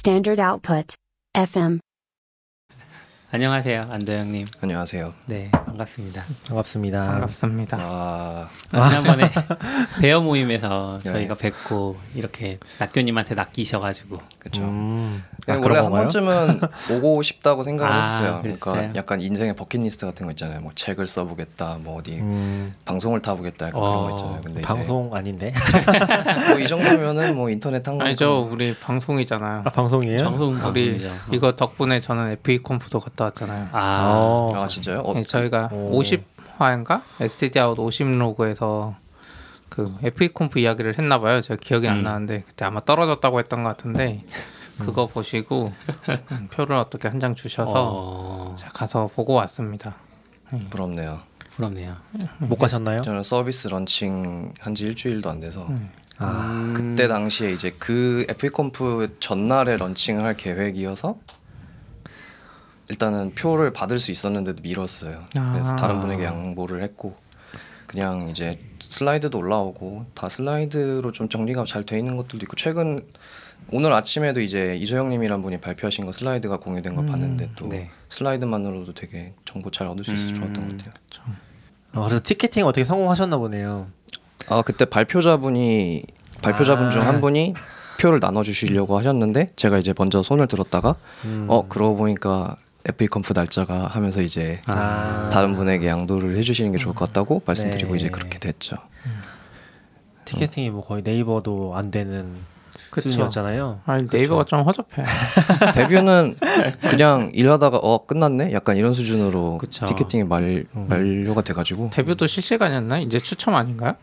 Standard output. FM. 안녕하세요, 안도영님. 안녕하세요. 네, 반갑습니다. 반갑습니다. 반갑습니다. 아, 아, 지난번에 배어 모임에서 네. 저희가 뵙고 이렇게 낙교님한테 낚이셔가지고 그렇죠. 음, 아, 원래 그런 한? 번쯤은 오고 싶다고 생각을 아. 그랬어요? 그러니까 약간 인생의 버킷리스트 같은 거 있잖아요. 뭐 책을 써보겠다, 뭐 어디 음, 방송을 타보겠다, 약간 그런 어, 거 있잖아요. 근데 방송 아닌데? 이제 뭐이 정도면은 뭐 인터넷 한 거. 아니죠, 우리 방송이잖아요. 아, 방송이에요? 정성 우리 방송이죠. 이거 덕분에 저는 FEConf도 갔다 왔잖아요. 아, 어, 아 진짜요? 어, 네, 저희가 오. 50화인가 stdout 50 log에서 그 FEConf 이야기를 했나 봐요. 제가 기억이 안 음. 나는데 그때 아마 떨어졌다고 했던 것 같은데 그거 보시고 표를 어떻게 한 장 주셔서 어, 제가 가서 보고 왔습니다. 부럽네요. 부럽네요. 못 가셨나요? 저는 서비스 런칭 한 지 일주일도 안 돼서 아, 음, 그때 당시에 이제 그 FEconf 전날에 런칭을 할 계획이어서 일단은 표를 받을 수 있었는데도 미뤘어요. 그래서 아. 다른 분에게 양보를 했고 그냥 이제 슬라이드도 올라오고 다 슬라이드로 좀 정리가 잘 돼 있는 것들도 있고 최근 오늘 아침에도 이제 이소영님이란 분이 발표하신 거 슬라이드가 공유된 거 봤는데 또 네. 슬라이드만으로도 되게 정보 잘 얻을 수 있어서 좋았던 것 음. 같아요. 어, 그래서 티켓팅 어떻게 성공하셨나 보네요. 아 그때 발표자분이 발표자분 아. 중한 분이 표를 나눠주시려고 하셨는데 제가 이제 먼저 손을 들었다가 음. 어 그러고 보니까 에피 컴프 날짜가 하면서 이제 아. 다른 분에게 양도를 해주시는 게 좋을 것 같다고 말씀드리고 네. 이제 그렇게 됐죠. 티켓팅이 뭐 거의 네이버도 안 되는 그쵸. 수준이었잖아요. 아니 네이버가 좀 허접해. 데뷔는 그냥 일하다가 어 끝났네 약간 이런 수준으로 그쵸. 티켓팅이 말 음. 만료가 돼가지고 데뷔도 실시간이었나? 이제 추첨 아닌가요?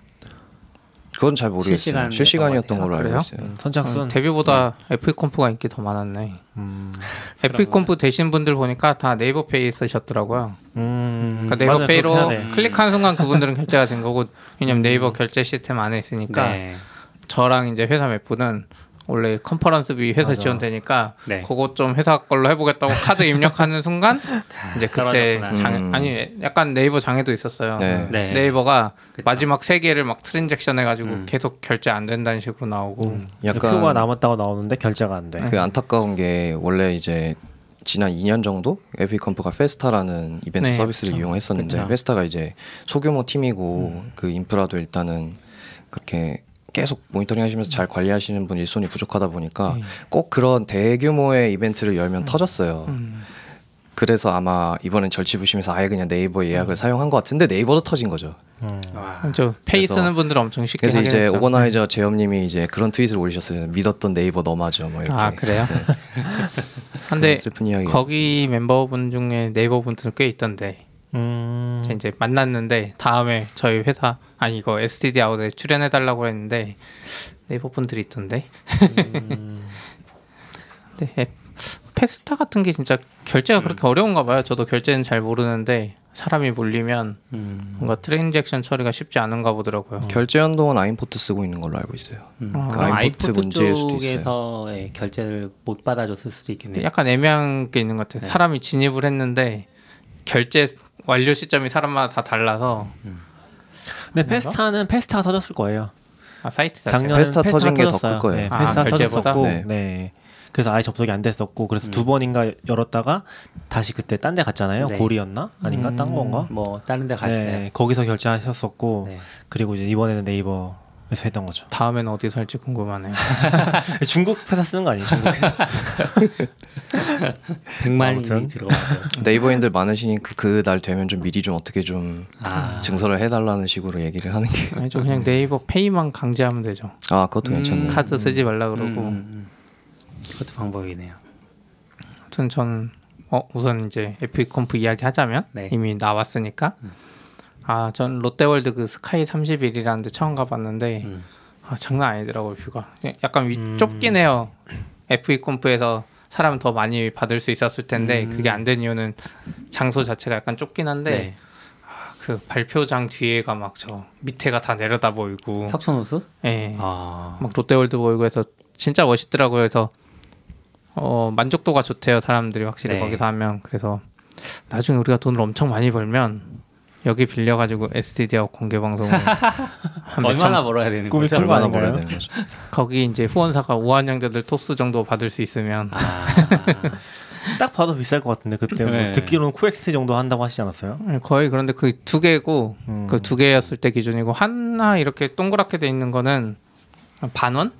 그건 잘 모르겠어요. 실시간이었던 걸로 알고 그래요? 있어요. 음, 선착순. 어, DEVIEW보다 FEConf가 인기 더 많았네. 음, FEConf 되신 분들 보니까 다 네이버 페이 쓰셨더라고요. 음, 그러니까 네이버 맞아요. 페이로. 클릭하는 순간 그분들은 결제가 된 거고 왜냐면 네이버 결제 시스템 안에 있으니까 네. 저랑 이제 회사 맵부는 원래 컨퍼런스비 회사 맞아. 지원되니까 네. 그거 좀 회사 걸로 해보겠다고 카드 입력하는 순간 이제 그때. 장 음. 아니 약간 네이버 장애도 있었어요. 네. 네. 네이버가 그쵸. 마지막 세 개를 막 transaction 해가지고 음. 계속 결제 안 된다는 식으로 나오고 음. 약간 표가 남았다고 나오는데 결제가 안 돼. 그 안타까운 게 원래 이제 지난 2년 정도 FEConf가 페스타라는 이벤트 네, 서비스를 그쵸. 이용했었는데 그쵸. 페스타가 이제 소규모 팀이고 그 인프라도 일단은 그렇게 계속 모니터링 하시면서 잘 관리하시는 분이 일손이 부족하다 보니까 네. 꼭 그런 대규모의 이벤트를 열면 터졌어요. 음. 그래서 아마 이번엔 절치부심해서 아예 그냥 네이버 예약을 사용한 것 같은데 네이버도 터진 거죠. 음. 와, 저 페이 그래서- 쓰는 분들은 엄청 쉽게 그래서 이제 확인했죠. organizer 제염님이 이제 그런 트윗을 올리셨어요. 믿었던 네이버 너마저 뭐 이렇게. 아 그래요? 근데 그런 슬픈 이야기가 거기 멤버분 중에 네이버 분들 꽤 있던데 음, 이제 만났는데 다음에 저희 회사 아니 이거 stdout에 출연해 달라고 했는데 네이버 분들이 있던데. 음. 앱- 페스타 같은 게 진짜 결제가 그렇게 어려운가 봐요. 저도 결제는 잘 모르는데 사람이 몰리면 음, 뭔가 transaction 처리가 쉽지 않은가 보더라고요. 결제 연동은 아임포트 쓰고 있는 걸로 알고 있어요. 음. 아, 아임포트 아임포트 문제일 수도 쪽에서의 결제를 못 받아줬을 수도 있겠네요. 약간 애매한 게 있는 것 같아요. 네. 사람이 진입을 했는데 결제 완료 시점이 사람마다 다 달라서 근데 페스타는 페스타가 터졌을 거예요. 아 사이트 자체 작년에 페스타 터진 게 더. 클 거예요. 네, 아, 페스타 결제보다? 터졌었고, 네. 네. 그래서 아예 접속이 안 됐었고, 그래서 음. 두 번인가 열었다가 다시 그때 딴 데 갔잖아요. 네. 고리였나? 아닌가? 딴 음. 건가? 뭐 다른 데 갔어요. 네, 거기서 결제하셨었고, 네. 그리고 이제 이번에는 네이버 에서 했던 거죠. 다음엔 어디 살지 궁금하네요. 중국 회사 쓰는 거 아니에요? 중국 회사? 100만이 아무튼. 들어가고. 네이버인들 많으시니까 그 날 되면 좀 미리 좀 어떻게 좀 아, 증설을 해달라는 식으로 얘기를 하는 게. 아니 좀 그냥 네이버 페이만 강제하면 되죠. 아 그것도 음. 괜찮네요. 카드 쓰지 말라 그러고. 음, 음, 음. 그것도 방법이네요. 아무튼 전 어, 우선 이제 FEConf 이야기 하자면 네. 이미 나왔으니까 아 전 롯데월드 그 스카이 31이라는 데 처음 가봤는데 음. 아 장난 아니더라고요 뷰가 약간 위 음. 좁긴 해요 FEConf에서 사람 더 많이 받을 수 있었을 텐데 음. 그게 안 된 이유는 장소 자체가 약간 좁긴 한데 네. 그 발표장 뒤에가 막 저 밑에가 다 내려다 보이고 석촌호수? 예. 아, 막 롯데월드 보이고 해서 진짜 멋있더라고요. 그래서 어 만족도가 좋대요. 사람들이 확실히 네. 거기서 하면 그래서 나중에 우리가 돈을 엄청 많이 벌면 여기 빌려가지고 SDD하고 공개 방송을 한 얼마나 벌어야 되는 거죠? 얼마나? 벌어야 되는 거죠. 거기 이제 후원사가 우한형제들 토스 정도 받을 수 있으면 아, 딱 봐도 비쌀 것 같은데 그때 뭐 네. 듣기로는 코엑스 정도 한다고 하시지 않았어요? 거의 그런데 그 두 개고 음. 그두 개였을 때 기준이고 하나 이렇게 동그랗게 돼 있는 거는 반 원?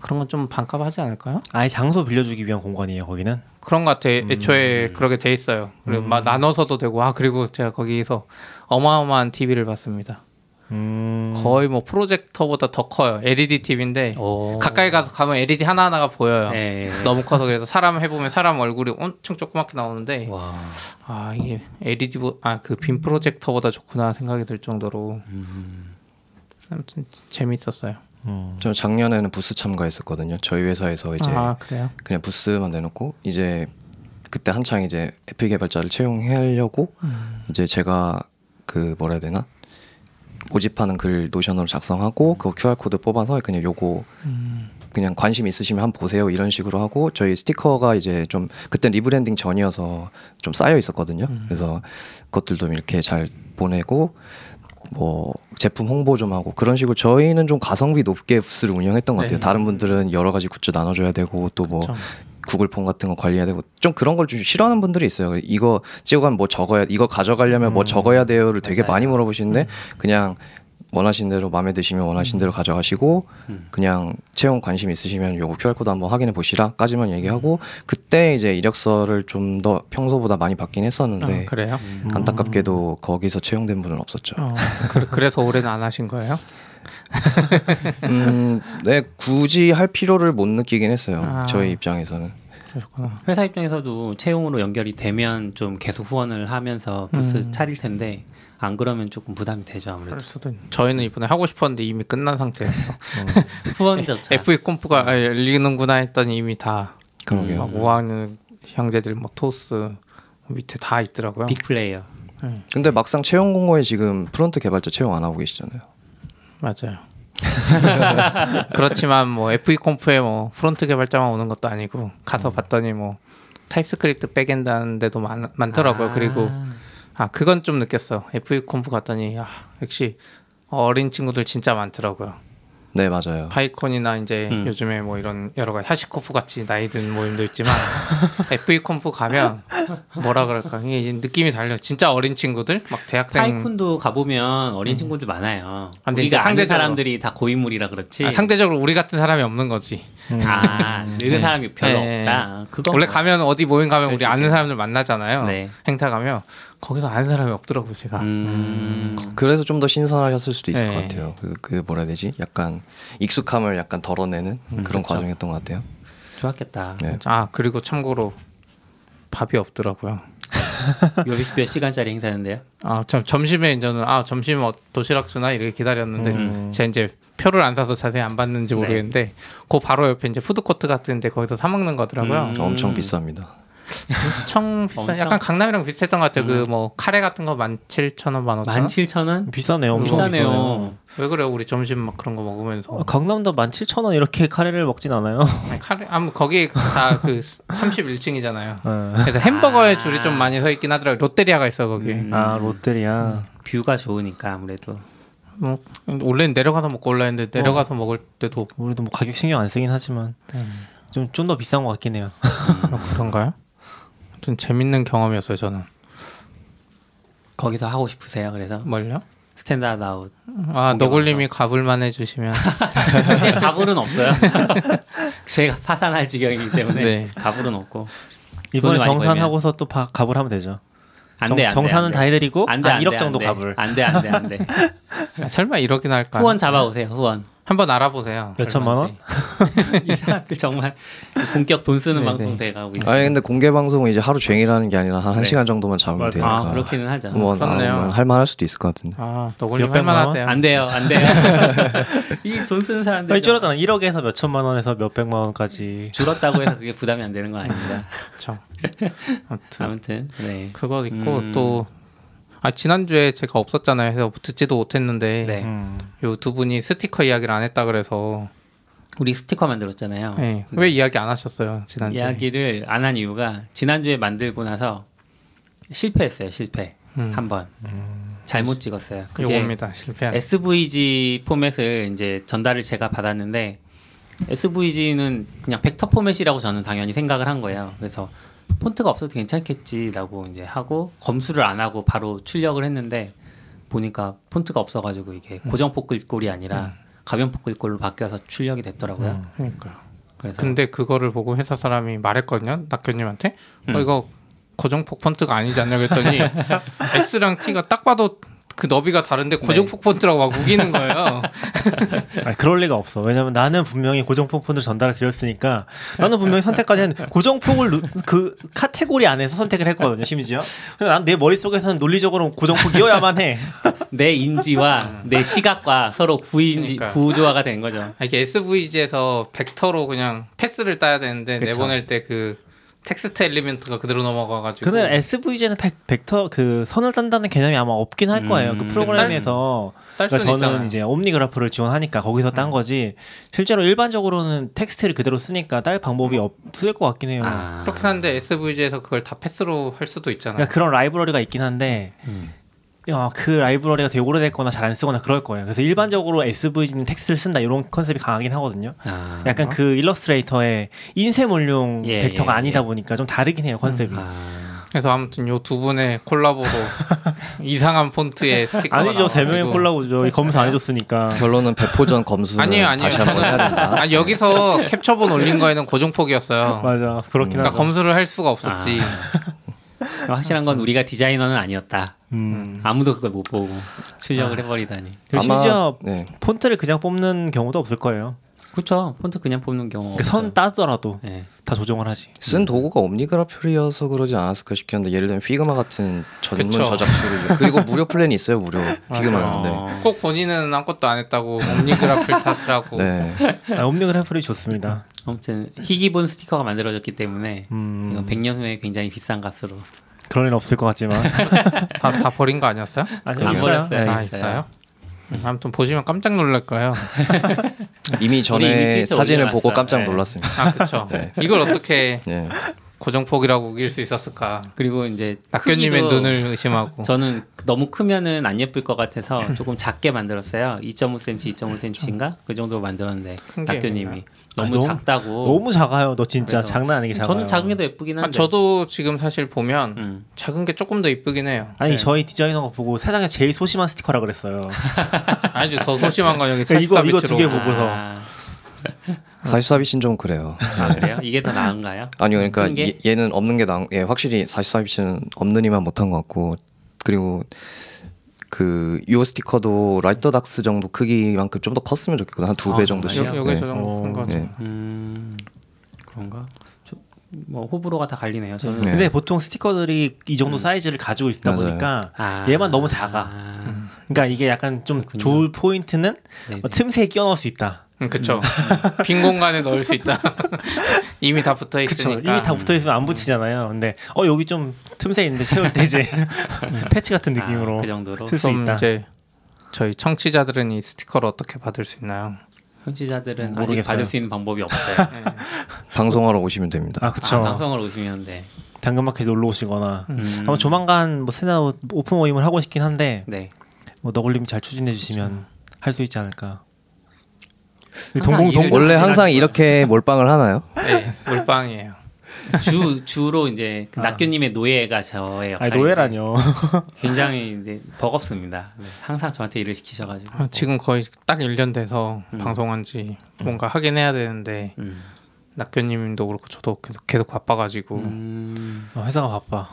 그런 건 좀 반값 하지 않을까요? 아예 장소 빌려주기 위한 공간이에요 거기는. 그런 것 같아. 애초에 그렇게 돼 있어요. 그리고 막 나눠서도 되고 아 그리고 제가 거기서 어마어마한 TV를 봤습니다. 음. 거의 뭐 프로젝터보다 더 커요. LED TV인데 오. 가까이 가서 가면 LED 하나 하나가 보여요. 네. 너무 커서 그래서 사람 해보면 사람 얼굴이 엄청 조그맣게 나오는데 와. 아 이게 LED 아그 빔 프로젝터보다 좋구나 생각이 들 정도로 아무튼 재밌었어요. 음. 저 작년에는 부스 참가했었거든요. 저희 회사에서 이제 아 그래요? 그냥 부스만 내놓고 이제 그때 한창 이제 FE 개발자를 채용하려고 이제 제가 그 뭐라 해야 되나 모집하는 글 노션으로 작성하고 그 QR 코드 뽑아서 그냥 요거 그냥 관심 있으시면 한번 보세요 이런 식으로 하고 저희 스티커가 이제 좀 그때 rebranding 전이어서 좀 쌓여 있었거든요. 그래서 그것들도 이렇게 잘 보내고 뭐 제품 홍보 좀 하고 그런 식으로 저희는 좀 가성비 높게 부스를 운영했던 것 같아요. 네. 다른 분들은 여러 가지 굿즈 나눠줘야 되고 또 뭐. 구글 폼 같은 거 관리해야 되고 좀 그런 걸 좀 싫어하는 분들이 있어요. 이거 찍어가면 뭐 적어야 이거 가져가려면 뭐 적어야 돼요를 되게 맞아요. 많이 물어보시는데 그냥 원하신 대로 마음에 드시면 원하신 대로 가져가시고 그냥 채용 관심 있으시면 요거 QR 코드 한번 확인해 보시라까지만 얘기하고 그때 이제 이력서를 좀 더 평소보다 많이 받긴 했었는데 아, 그래요? 안타깝게도 거기서 채용된 분은 없었죠. 어, 그, 그래서 올해는 안 하신 거예요? 음, 네 굳이 할 필요를 못 느끼긴 했어요. 아. 저희 입장에서는. 그러셨구나. 회사 입장에서도 채용으로 연결이 되면 좀 계속 후원을 하면서 부스 음. 차릴 텐데 안 그러면 조금 부담이 되죠 아무래도 저희는 이번에 하고 싶었는데 이미 끝난 상태였어. 후원조차 FE Conf가 아, 열리는구나 했더니 이미 다 그러게요. 막 우아한 형제들 뭐 토스 밑에 다 있더라고요. big player 근데 막상 채용 공고에 지금 front 개발자 채용 안 하고 계시잖아요. 맞아요. 그렇지만 뭐 FE Conf에 뭐 front 개발자만 오는 것도 아니고 가서 봤더니 뭐 TypeScript backend 하는 데도 많, 많더라고요. 아. 그리고 아 그건 좀 느꼈어. FE Conf 갔더니 아, 역시 어린 친구들 진짜 많더라고요. 네 맞아요. 파이콘이나 이제 음. 요즘에 뭐 이런 여러 가지 하시코프 같이 나이 든 모임도 있지만 FE Conf 가면 뭐라 그럴까 이게 이제 느낌이 달라. 진짜 어린 친구들 막 대학생 파이콘도 가보면 어린 친구들 많아요 아, 근데 우리가 상대적으로- 사람들이 다 고인물이라 그렇지 아, 상대적으로 우리 같은 사람이 없는 거지. 아 늙은 사람이 별로 네. 없다 그거 원래 뭐. 가면 어디 모임 가면 우리 아는. 사람들 만나잖아요. 네. 행사 가면 거기서 아는 사람이 없더라고요, 제가. 음, 그래서 좀 더 신선하셨을 수도 있을 네. 것 같아요. 그, 그 뭐라 해야 되지? 약간 익숙함을 약간 덜어내는 그런 그렇죠. 과정이었던 것 같아요. 좋았겠다 네. 아 그리고 참고로 밥이 없더라고요. 몇, 몇 시간짜리 행사였는데요 아, 점, 점심에 저는 아 점심 어, 도시락 주나 이렇게 기다렸는데 음. 제가 이제 표를 안 사서 자세히 안 봤는지 네. 모르겠는데 그 바로 옆에 이제 푸드 코트 같은데 거기서 사 먹는 거더라고요. 음. 엄청 비쌉니다. 엄청 비싸. 엄청? 약간 강남이랑 비슷했던 것 같아요. 그뭐 카레 같은 거 17,000원, 15,000원. 17,000원? 비싸네요. 엄청 비싸네요 왜 그래요? 우리 점심 막 그런 거 먹으면서. 어, 강남도 17,000원 이렇게 카레를 먹진 않아요. 아니, 카레 아무 거기 다 그 31층이잖아요. 어. 그래서 햄버거에 줄이 좀 많이 서 있긴 하더라고요. 롯데리아가 있어 거기. 음. 아 롯데리아. 뷰가 좋으니까 아무래도 뭐 원래는 내려가서 먹고 올라 했는데 내려가서 먹을 때도 우리도 뭐 가격 신경 안 쓰긴 하지만 좀좀 더 비싼 것 같긴 해요. 그런- 그런 좀 재밌는 경험이었어요 저는. 거기서 하고 싶으세요 그래서 뭘요? 스탠다드 아웃 아 너굴님이 가불만 해주시면 가불은 없어요 제가 파산할 지경이기 때문에 네. 가불은 없고 이번에 정산하고서 또 바, 가불 하면 되죠. 안돼 안돼 정산은 다 해드리고 안돼 한 1억 정도 갑을. 안돼 안돼 안돼 아, 설마 이러긴 할까? 후원 잡아오세요 후원 한번 알아보세요. 몇 천만 원? 이 사람들 정말 본격 돈 쓰는 네, 방송 네. 돼가고 있어요 아니 근데 공개 방송은 이제 하루 종일 하는 게 아니라 한 네. 1시간 정도만 잡으면 맞아. 되니까 아 그렇기는 하죠 뭐 그렇네요. 나오면 할 만할 수도 있을 것 같은데. 아 너굴님 몇백만 원? 할만하대요. 안 돼요 안 돼요 이 돈 쓰는 사람들 아니 줄었잖아. 1억에서 몇 천만 원에서 몇 백만 원까지. 줄었다고 해서 그게 부담이 안 되는 거 아닙니다 그렇죠. 아무튼 아무튼 네 그거 있고 음. 또 아, 지난주에 제가 없었잖아요. 그래서 듣지도 못했는데 네. 음. 요두 분이 스티커 이야기를 안 했다 그래서 우리 스티커 만들었잖아요 네. 왜 이야기 안 하셨어요 지난주에? 이야기를 안 한 이유가 지난주에 만들고 나서 실패했어요 실패 음. 한번 잘못 찍었어요. 그게 요겁니다. 실패한. SVG 포맷을 이제 전달을 제가 받았는데 SVG는 그냥 벡터 포맷이라고 저는 당연히 생각을 한 거예요. 그래서 폰트가 없어도 괜찮겠지라고 이제 하고 검수를 안 하고 바로 출력을 했는데 보니까 폰트가 없어가지고 이게 고정 포글꼴이 아니라 가변 포글꼴로 바뀌어서 출력이 됐더라고요. 그러니까요. 그래서 근데 그거를 보고 회사 사람이 말했거든요. 낙교님한테. 어 이거 고정폭 폰트가 아니지 않냐 그랬더니 S랑 T가 딱 봐도 그 너비가 다른데 고정폭 폰트라고 막 우기는 거예요. 아니, 그럴 리가 없어. 왜냐면 나는 분명히 고정폭 폰트를 전달을 드렸으니까 나는 분명히 선택까지 했는데 고정폭을 누- 그 카테고리 안에서 선택을 했거든요. 심지어. 난내 머릿속에서는 논리적으로 고정폭이어야만 해. 내 인지와 내 시각과 서로 구인지 그러니까요. 구조화가 된 거죠. 아, 이게 SVG에서 벡터로 그냥 패스를 따야 되는데 그쵸. 내보낼 때 그 텍스트 element가 그대로 넘어가가지고 근데 SVG는 벡터 그 선을 딴다는 개념이 아마 없긴 할 거예요. 음. 그 프로그램에서 딸 그러니까 저는 있잖아요. 이제 옴니그래플을 지원하니까 거기서 딴 거지. 실제로 일반적으로는 텍스트를 그대로 쓰니까 딸 방법이 없을 것 같긴 해요. 아, 그렇긴 한데 SVG에서 그걸 다 패스로 할 수도 있잖아요. 그러니까 그런 라이브러리가 있긴 한데 음. 야, 그 라이브러리가 되게 오래됐거나 잘 안 쓰거나 그럴 거예요. 그래서 일반적으로 SVG는 텍스트를 쓴다 이런 컨셉이 강하긴 하거든요. 아, 약간 그 일러스트레이터의 인쇄물용 예, 벡터가 예, 아니다 예. 보니까 좀 다르긴 해요 컨셉이. 아, 그래서 아무튼 요 두 분의 콜라보로 이상한 폰트의 스티커가 아니죠 세 명의 콜라보죠. 이 검수 안 해줬으니까. 결론은 배포전 검수는 아니에요, 아니에요. 다시 한번 해야 된다. 아 여기서 캡처본 올린 거에는 고정폭이었어요. 맞아 그렇긴 그러니까 하죠. 검수를 할 수가 없었지. 확실한 건 우리가 디자이너는 아니었다. 음. 아무도 그걸 못 보고 출력을 해버리다니. 그리고 심지어 네. 폰트를 그냥 뽑는 경우도 없을 거예요. 그렇죠. 폰트 그냥 뽑는 경우. 그선 따더라도 네. 다 조정을 하지. 쓴 도구가 옴니그래플이어서 그러지 않았을까 싶긴 한데 예를 들면 피그마 같은 전문 그쵸. 저작 툴을 그리고 무료 플랜이 있어요 무료 피그마는 네. 어, 꼭 본인은 아무것도 안 했다고 옴니그래플을 탓을 하고 네. 아, 옴니그래플이 좋습니다. 아무튼 희귀본 스티커가 만들어졌기 때문에 음, 이건 100년 후에 굉장히 비싼 값으로 그럴 일 없을 것 같지만. 다, 다 버린 거 아니었어요? 아니요, 안. 버렸어요. 네. 아 있어요. 있어요? 음, 아무튼 보시면 깜짝 놀랄 거예요. 이미 전에 사진을 보고 올려놨어요. 깜짝 네. 놀랐습니다. 아 그쵸. 이걸 어떻게 네. 고정폭이라고 우길 수 있었을까? 그리고 이제 낙교님의 눈을 의심하고. 저는 너무 크면은 안 예쁠 것 같아서 조금 작게 만들었어요. 2.5cm, 2.5cm인가 그 정도 만들었는데 낙교님이 너무, 아, 너무- 작다고. 너무 작아요. 너 진짜 장난 아니게 작아요. 저는 작은 게 더 예쁘긴 한데. 아, 저도 지금 사실 보면 음. 작은 게 조금 더 이쁘긴 해요. 아니 네. 저희 디자이너가 보고 세상에 제일 소심한 스티커라 그랬어요. 아니죠 더 소심한 건 여기 이거- 44비트로 이거 두 개 보고서. 아, 44비트는 좀 그래요. 아, 그래요? 이게 더 나은가요? 아니요, 그러니까 큰 게? 얘, 는 없는 게 나, 예, 확실히 44비트는 없는 이만 못한 것 같고 그리고 그 유어 스티커도 Write the Docs 정도 크기만큼 좀 더 컸으면 좋겠거든 한두배 아, 정도씩. 여기 네. 저 정도 큰 어, 거죠. 네. 음, 그런가? 저, 뭐 호불호가 다 갈리네요. 저는. 네. 근데 보통 스티커들이 이 정도 사이즈를 가지고 있다 맞아요. 보니까 아, 얘만 너무 작아. 아, 그러니까 이게 약간 좀 그렇군요. 좋을 포인트는 네네. 어, 틈새에 끼워 넣을 수 있다. 음, 그쵸. 빈 공간에 넣을 수 있다. 이미 다 붙어 그쵸. 있으니까. 이미 다 붙어 있으면 안 붙이잖아요. 근데 어 여기 좀 틈새 있는데 채울 때 이제 패치 같은 느낌으로 아, 그 정도로 쓸 수 있다. 이제 저희 청취자들은 이 스티커를 어떻게 받을 수 있나요? 청취자들은 아직 모르겠어요. 받을 수 있는 방법이 없어요. 방송하러 오시면 됩니다. 아 그쵸. 아, 방송을 오시면 돼. 당근마켓 놀러 오시거나 음. 아마 조만간 뭐 세나 오픈 모임을 하고 싶긴 한데 네. 뭐 너굴님이 잘 추진해 주시면 할 수 있지 않을까. 동공 동공 원래 항상. 이렇게 몰빵을 하나요? 네, 물방이에요. 주 주로 이제 그 아. 낙교님의 노예가 저의 역할. 아니 노예라뇨. 굉장히 네, 버겁습니다. 네, 항상 저한테 일을 시키셔가지고. 아, 지금 거의 딱 1년 돼서 음. 방송한 지 뭔가 하긴 해야 되는데 음. 낙교님도 그렇고 저도 계속, 계속 바빠가지고 음. 어, 회사가 바빠.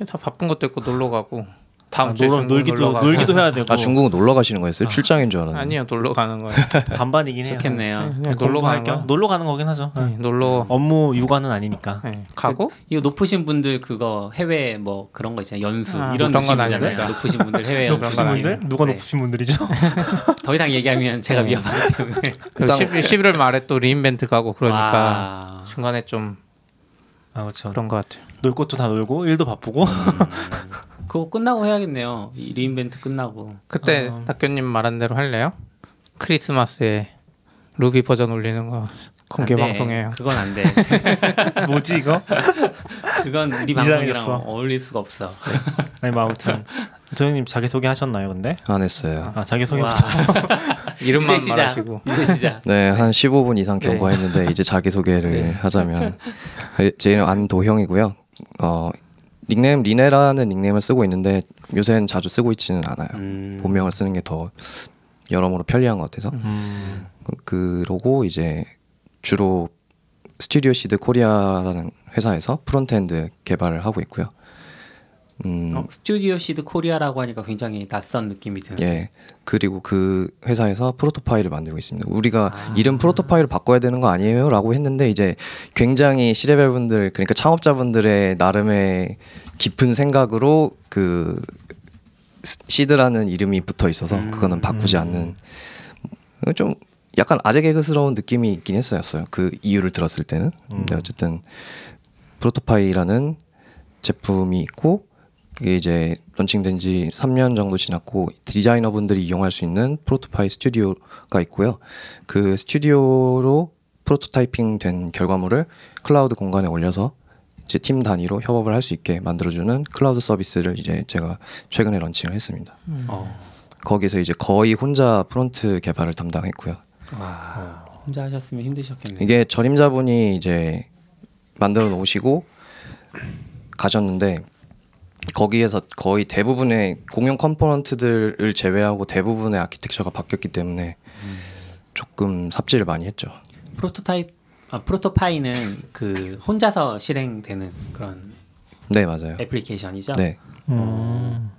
회사 바쁜 것도 있고 놀러 가고 다음 아, 주에 중국 놀기도. 놀기도 해야 되고 아 중국 놀러 가시는 거였어요? 출장인 줄 알았는데. 아니요 놀러 가는 거예요. 반반이긴 해요. 좋겠네요. 그냥 놀러 가는 겸 거. 놀러 가는 거긴 하죠. 네, 놀러 업무 육아는 아니니까. 네, 가고 이거 높으신 분들 그거 해외 뭐 그런 거 있잖아요. 연수 아, 이런 그런 건 느낌이잖아요. 높으신 분들 해외 높으신. 분들 누가 네. 높으신 분들이죠? 더 이상 얘기하면 제가 네. 위험하기 때문에. 그 일단- 11, 11월 말에 또 re:Invent 가고 그러니까 와. 중간에 좀 아 그렇죠. 그런 것 같아요. 놀 것도 다 놀고 일도 바쁘고. 그거 끝나고 해야겠네요. 이 re:Invent 끝나고. 그때 어. 낙교님 말한 대로 할래요? 크리스마스에 루비 버전 올리는 거 공개. 방송해요. 그건 안 돼. 뭐지 이거? 그건 우리 방송이랑. 어울릴 수가 없어. 아니 뭐 아무튼 도영님 자기 소개 하셨나요, 근데? 안 했어요. 아 자기 소개 와. 이름만 이제. 말하시고 이제 시작. 네, 한 15분 이상 네. 경과했는데 이제 자기 소개를 하자면 제 이름 안도형이고요. 어, 닉네임 리네라는 닉네임을 쓰고 있는데 요새는 자주 쓰고 있지는 않아요. 음. 본명을 쓰는 게 더 여러모로 편리한 것 같아서 음. 그- 그러고 이제 주로 Studio XID Korea라는 회사에서 frontend 개발을 하고 있고요. 음, 어, Studio XID Korea라고 하니까 굉장히 낯선 느낌이 드는. 예. 그리고 그 회사에서 ProtoPie를 만들고 있습니다. 우리가 아. 이름 ProtoPie를 바꿔야 되는 거 아니에요?라고 했는데 이제 굉장히 C-level 분들 그러니까 창업자분들의 나름의 깊은 생각으로 그 스- XID라는 이름이 붙어 있어서 음. 그거는 바꾸지 않는 좀 약간 아재 개그스러운 느낌이 있긴 했었어요. 그 이유를 들었을 때는. 근데 어쨌든 ProtoPie라는 제품이 있고 그게 이제 launching된 지 3년 정도 지났고 디자이너분들이 이용할 수 있는 ProtoPie Studio가 있고요. 그 스튜디오로 prototyping 된 결과물을 클라우드 공간에 올려서 이제 팀 단위로 협업을 할 수 있게 만들어주는 클라우드 서비스를 이제 제가 최근에 launching을 했습니다. 어. 거기서 이제 거의 혼자 front 개발을 담당했고요. 와. 혼자 하셨으면 힘드셨겠네요. 이게 전임자분이 이제 만들어 놓으시고 가셨는데 거기에서 거의 대부분의 공용 컴포넌트들을 제외하고 대부분의 아키텍처가 바뀌었기 때문에 조금 삽질을 많이 했죠. 프로토타입 아, ProtoPie는 그 혼자서 실행되는 그런 네 맞아요. 애플리케이션이죠. 네 음.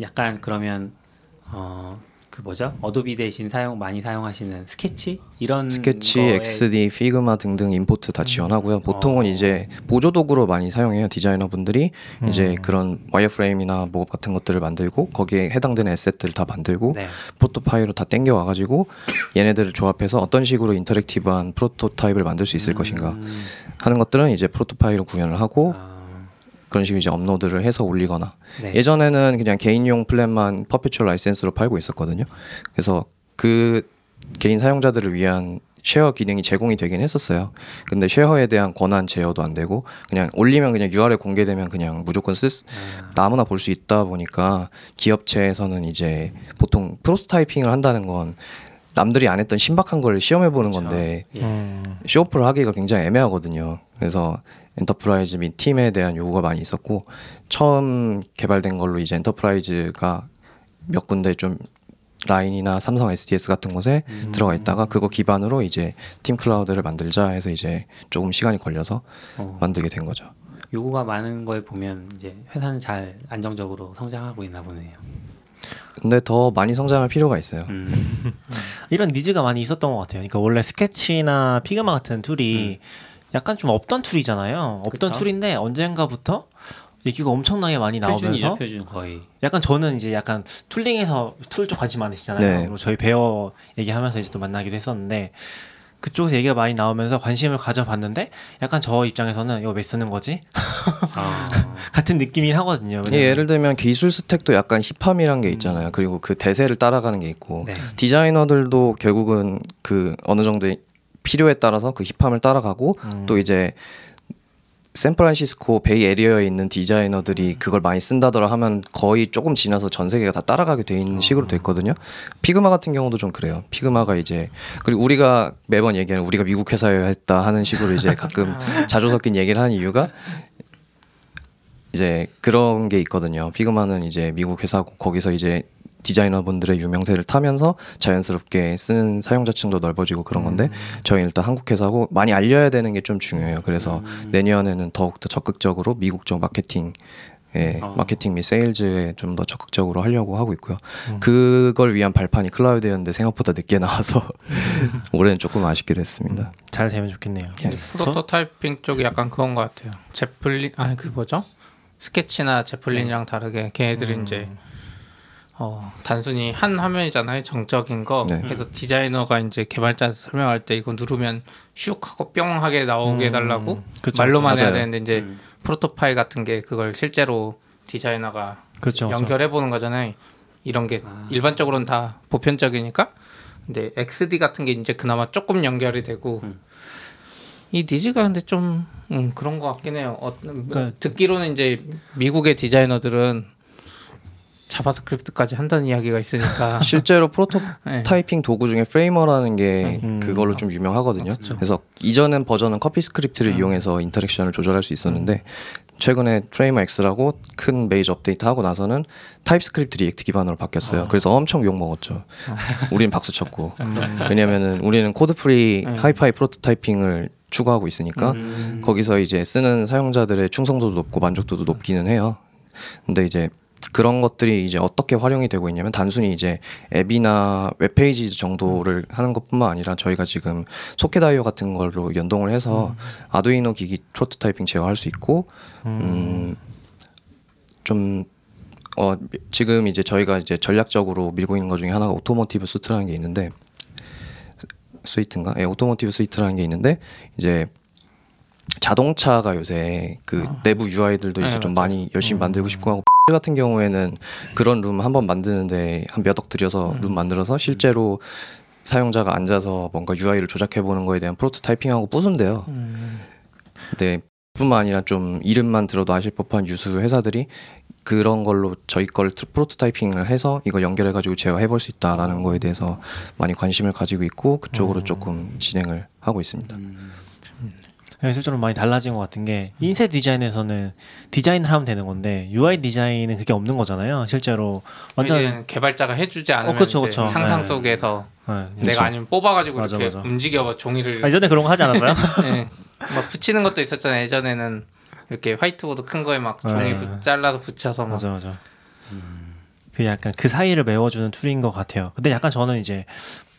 약간 그러면 어 그 뭐죠? Adobe 대신 사용 많이 사용하시는 Sketch 이런 Sketch, 거에 XD, Figma 등등 import 다 지원하고요. 보통은 어. 이제 보조 도구로 많이 사용해요. 디자이너 분들이 이제 그런 wireframe이나 mock-up 같은 것들을 만들고 거기에 해당되는 asset들을 다 만들고 네. ProtoPie로 다 땡겨 와 가지고 얘네들을 조합해서 어떤 식으로 interactive한 프로토타입을 만들 수 있을 것인가 음, 하는 것들은 이제 ProtoPie로 구현을 하고 아, 그런 식으로 이제 업로드를 해서 올리거나 네. 예전에는 그냥 개인용 plan만 perpetual license로 팔고 있었거든요. 그래서 그 개인 사용자들을 위한 share 기능이 제공이 되긴 했었어요. 근데 쉐어에 대한 권한 제어도 안 되고 그냥 올리면 그냥 URL 공개되면 그냥 무조건 쓸 수- 아, 아무나 볼 수 있다 보니까 기업체에서는 이제 보통 prototyping을 한다는 건 남들이 안 했던 신박한 걸 시험해 보는 그렇죠. 건데 예. 음. show-off를 하기가 굉장히 애매하거든요. 그래서 enterprise 및 팀에 대한 요구가 많이 있었고 처음 개발된 걸로 이제 enterprise가 몇 군데 좀 LINE이나 삼성 SDS 같은 곳에 음. 들어가 있다가 그거 기반으로 이제 팀 클라우드를 만들자 해서 이제 조금 시간이 걸려서 어, 만들게 된 거죠. 요구가 많은 걸 보면 이제 회사는 잘 안정적으로 성장하고 있나 보네요. 근데 더 많이 성장할 필요가 있어요. 음, 이런 needs가 많이 있었던 것 같아요. 그러니까 원래 Sketch나 Figma 같은 tool이 약간 좀 없던 tool이잖아요. 없던 그쵸. tool인데 언젠가부터 얘기가 엄청나게 많이 표준이죠, 나오면서 표준 거의. 약간 저는 이제 약간 tooling에서 tool 쪽 관심 많으시잖아요. 네. 저희 Bear 얘기하면서 이제 또 만나기도 했었는데 그쪽에서 얘기가 많이 나오면서 관심을 가져봤는데 약간 저 입장에서는 이거 왜 쓰는 거지? 아, 같은 느낌이 하거든요. 예, 예를 들면 기술 스택도 약간 힙함이란 게 있잖아요. 그리고 그 대세를 따라가는 게 있고 네. 디자이너들도 결국은 그 어느 정도의 필요에 따라서 그 힙함을 따라가고 음. 또 이제 샌프란시스코 베이 에리어에 있는 디자이너들이 그걸 많이 쓴다더라 하면 거의 조금 지나서 전 세계가 다 따라가게 돼 있는 식으로 됐거든요. 피그마 같은 경우도 좀 그래요. 피그마가 이제 그리고 우리가 매번 얘기하는 우리가 미국 회사였다 하는 식으로 이제 가끔 자주 섞인 얘기를 하는 이유가 이제 그런 게 있거든요. 피그마는 이제 미국 회사고 거기서 이제 디자이너분들의 유명세를 타면서 자연스럽게 쓰는 사용자층도 넓어지고 그런 건데 저희 는 일단 한국 회사고 많이 알려야 되는 게 좀 중요해요. 그래서 내년에는 더욱 더 적극적으로 미국적 마케팅 예, 어. 마케팅 및 세일즈에 좀 더 적극적으로 하려고 하고 있고요. 그걸 위한 발판이 클라우드였는데 생각보다 늦게 나와서 올해는 조금 아쉽게 됐습니다. 잘 되면 좋겠네요. prototyping 쪽이 약간 그건 것 같아요. Zeplin 아니 그 뭐죠? Sketch나 Zeplin이랑 다르게 걔네들이 이제 어, 단순히 한 화면이잖아요. 정적인 거. 네. 그래서 디자이너가 이제 개발자한테 설명할 때 이거 누르면 슉 하고 뿅 하게 나오게 해달라고 그쵸, 말로만 그쵸. 해야 맞아요. 되는데 이제 음. ProtoPie 같은 게 그걸 실제로 디자이너가 그렇죠. 연결해 보는 거잖아요. 이런 게 아. 일반적으로는 다 보편적이니까. 근데 XD 같은 게 이제 그나마 조금 연결이 되고 음. 이 needs가 근데 좀 음, 그런 것 같긴 해요. 어, 그러니까- 듣기로는 이제 미국의 디자이너들은 JavaScript까지 한다는 이야기가 있으니까 실제로 네. prototyping 도구 중에 Framer라는 게 음. 그걸로 좀 유명하거든요. 그래서 이전엔 버전은 CoffeeScript를 이용해서 interaction을 조절할 수 있었는데 최근에 Framer X라고 큰 메이저 업데이트 하고 나서는 TypeScript React 기반으로 바뀌었어요. 그래서 엄청 욕 먹었죠. 우리는 박수 쳤고 왜냐면은 우리는 code-free hi-fi prototyping을 추구하고 있으니까 거기서 이제 쓰는 사용자들의 충성도도 높고 만족도도 높기는 해요. 근데 이제 그런 것들이 이제 어떻게 활용이 되고 있냐면 단순히 이제 앱이나 웹페이지 정도를 하는 것뿐만 아니라 저희가 지금 Socket.IO 같은 걸로 연동을 해서 Arduino 기기 prototyping 제어할 수 있고 음, 좀 어, 지금 이제 저희가 이제 전략적으로 밀고 있는 것 중에 하나가 automotive suit라는 게 있는데 suite인가? 예, automotive suite라는 게 있는데 이제 자동차가 요새 그 내부 UI들도 이제 네, 좀. 많이 열심히 만들고 싶고 하고 같은 경우에는 그런 룸 한번 만드는데 한 몇 억 들여서 룸 만들어서 실제로 사용자가 앉아서 뭔가 UI를 조작해 보는 거에 대한 프로토타이핑하고 부순대요. 근데 뿐만 아니라 좀 이름만 들어도 아실 법한 유수 회사들이 그런 걸로 저희 걸 트- 프로토타이핑을 해서 이걸 연결해 가지고 제어해 볼 수 있다라는 거에 대해서 많이 관심을 가지고 있고 그쪽으로 조금 진행을 하고 있습니다. 네, 실제로 많이 달라진 것 같은 게 인쇄 디자인에서는 디자인을 하면 되는 건데 UI 디자인은 그게 없는 거잖아요. 실제로 완전 개발자가 해주지 않으면 어, 그쵸, 그쵸. 상상 네. 속에서 네. 내가 아니면 뽑아가지고 맞아, 이렇게 맞아. 움직여봐 종이를 아, 이전에 그런 거 하지 않았어요? 예. 막 붙이는 것도 있었잖아요. 예전에는 이렇게 화이트보드 큰 거에 막 종이 네. 부- 잘라서 붙여서 막 맞아 맞아. 그 약간 그 사이를 메워주는 툴인 것 같아요. 근데 약간 저는 이제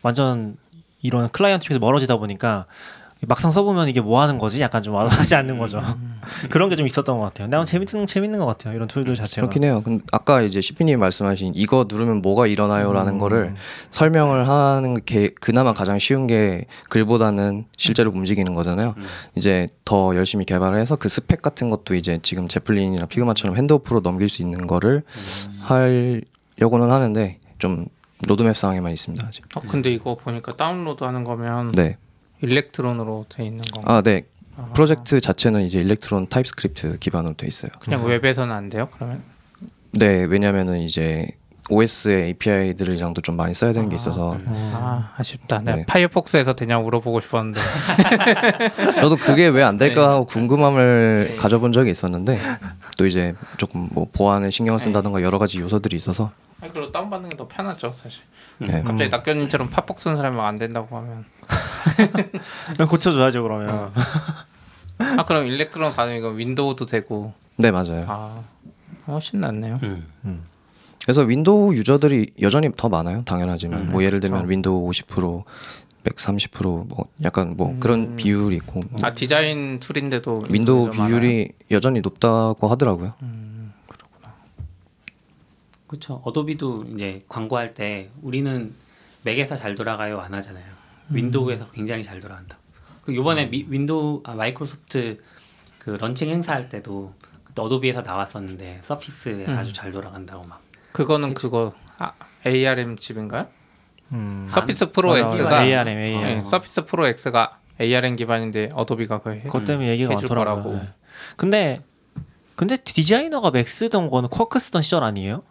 완전 이런 클라이언트 쪽에서 멀어지다 보니까 막상 써보면 이게 뭐 하는 거지? 약간 좀 와닿지 않는 거죠. 그런 게 좀 있었던 것 같아요. 근데 아마 재밌는 재밌는 것 같아요. 이런 툴들 자체가. 그렇긴 해요. 근데 아까 이제 CP님 말씀하신 이거 누르면 뭐가 일어나요라는 거를 설명을 하는 게 그나마 가장 쉬운 게 글보다는 실제로 움직이는 거잖아요. 이제 더 열심히 개발을 해서 그 스펙 같은 것도 이제 지금 Zeplin이나 Figma처럼 handoff로 넘길 수 있는 거를 하려고는 하는데 좀 로드맵 상황에만 있습니다 아직. 어, 근데 이거 보니까 다운로드 하는 거면 네. Electron으로 돼 있는 건가? 아 네. 프로젝트 자체는 이제 Electron TypeScript 기반으로 돼 있어요. 그냥 웹에서는 안 돼요? 그러면? 네, 왜냐면은 이제 OS의 API들이랑도 좀 많이 써야 되는 게 있어서 아 아 쉽다. 내가 네. 파이어폭스에서 되냐 물어보고 싶었는데 저도 그게 왜 안 될까 하고 궁금함을 가져본 적이 있었는데 또 이제 조금 뭐 보안에 신경을 쓴다던가 여러 가지 요소들이 있어서 아니 그리고 다운받는 게 더 편하죠 사실. 네. 갑자기 낙견님처럼 팝폭 쓰는 사람이 안 된다고 하면 고쳐줘야죠 그러면. 아 그럼 Electron 받으면 이거 윈도우도 되고 네 맞아요. 아 훨씬 낫네요. 음. 그래서 윈도우 유저들이 여전히 더 많아요. 당연하지만 뭐 예를 들면 그렇죠. 윈도우 50% 130%뭐 약간 뭐 그런 비율이 있고 뭐 아 디자인 툴인데도 윈도우 비율이 여전히 높다고 하더라고요. 그렇죠. 어도비도 이제 광고할 때 우리는 맥에서 잘 돌아가요 안 하잖아요. 윈도우에서 굉장히 잘 돌아간다. 그 요번에 미, 윈도우 아, 마이크로소프트 그 런칭 행사할 때도 어도비에서 나왔었는데 Surface에 아주 잘 돌아간다고 막. 그거는 그거 아, ARM 칩인가요? 음. Surface Pro 맞아, 맞아. X가 ARM, ARM. 네, Surface Pro X가 ARM 기반인데 어도비가 해- 그것 때문에 얘기가. 거라고. 네. 근데 근데 디자이너가 맥 쓰던 거는 쿼크 쓰던 시절 아니에요?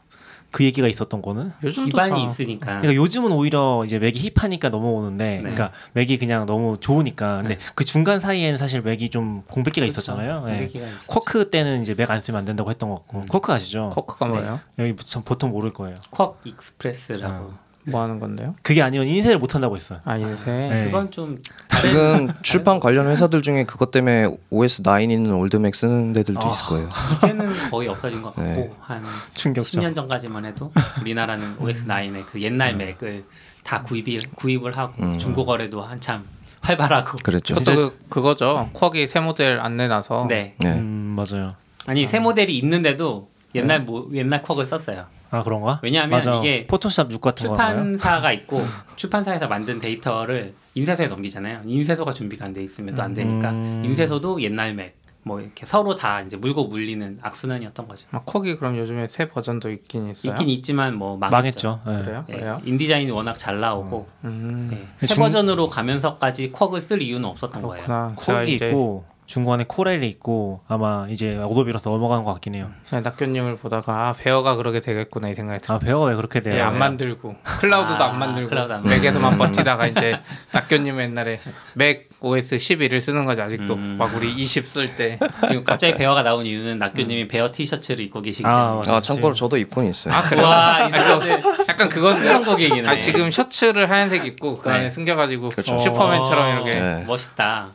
그 얘기가 있었던 거는? 기반이 다 있으니까. 그러니까 요즘은 오히려 이제 맥이 힙하니까 넘어오는데, 네. 그러니까 맥이 그냥 너무 좋으니까. 근데 그 중간 사이에는 사실 맥이 좀 공백기가 있었잖아요. 네. 쿼크 때는 이제 맥 안 쓰면 안 된다고 했던 것 같고, 쿼크 아시죠? 코크가 뭐예요? 여기 전 보통 모를 거예요. QuarkXPress라고. 뭐 하는 건데요? 그게 아니면 인쇄를 못 한다고 했어요. 아 인쇄. 네. 그건 좀 지금 출판 관련 회사들 중에 그것 때문에 OS 9 있는 old Mac 쓰는 데들도 아. 있을 거예요. 이제는 거의 없어진 것 같고 네. 한 충격적. 10년 전까지만 해도 우리나라는 OS 9의 그 옛날 맥을 다 구입이 구입을 하고 음. 중고 거래도 한참 활발하고. 그랬죠. 그것도 그, 그거죠. 쿼기 새 모델 안 내놔서. 네. 네. 음 맞아요. 아니 새 모델이 있는데도 옛날 뭐 옛날 Quark를 썼어요. 아 그런가? 왜냐하면 맞아. 이게 포토샵 6 같은? 출판사가 있고 출판사에서 만든 데이터를 인쇄소에 넘기잖아요. 인쇄소가 준비가 안 돼 있으면 또 안 되니까 음. 인쇄소도 옛날 맥 뭐 이렇게 서로 다 이제 물고 물리는 악순환이었던 거죠. 아, Quark이 그럼 요즘에 새 버전도 있긴 있어요. 있긴 있지만 뭐 망했죠. 망했죠. 네. 그래요? 예, 왜요? InDesign이 워낙 잘 나오고 음. 예, 새 중- 버전으로 가면서까지 Quark를 쓸 이유는 없었던 거예요. 그렇구나. 쿼기 이제 있고 중간에 Corel이 있고 아마 이제 어도비로서 넘어가는 것 같긴 해요. 그냥 낙교님을 보다가 아 Bear가 그렇게 되겠구나 이 생각이 들어요. 아 Bear가 왜 그렇게 돼요? 예, 안 만들고 클라우드도 아, 안 만들고 클라우드 안 맥에서만 버티다가 이제 낙교님 옛날에 맥 OS 11을 쓰는 거지 아직도 음. 막 우리 20 쓸 때 지금 갑자기 Bear가 나온 이유는 낙교님이 Bear 티셔츠를 입고 계시기 아, 때문에. 맞아. 아 참고로 저도 입고는 있어요. 아? 와, 아, 사람들 그, 약간 그건 한국이긴 아, 해. 지금 셔츠를 하얀색 입고 그 안에 네. 숨겨가지고 그렇죠. 슈퍼맨처럼 이렇게 네. 멋있다.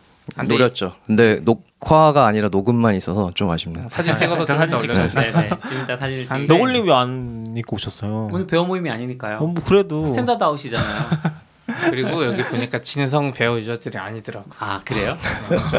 노렸죠. 근데 녹화가 아니라 녹음만 있어서 좀 아쉽네요. 사진 찍어서 좀 사진 이따 찍자. 올려줘. 네네. 좀 이따 사진을 안 찍. 돼. 너굴님 왜안 입고 오셨어요? 오늘 Bear 모임이 아니니까요. 어, 뭐 그래도 Standard Out이잖아요. 그리고 여기 보니까 진성 Bear 유저들이 아니더라고. 아 그래요?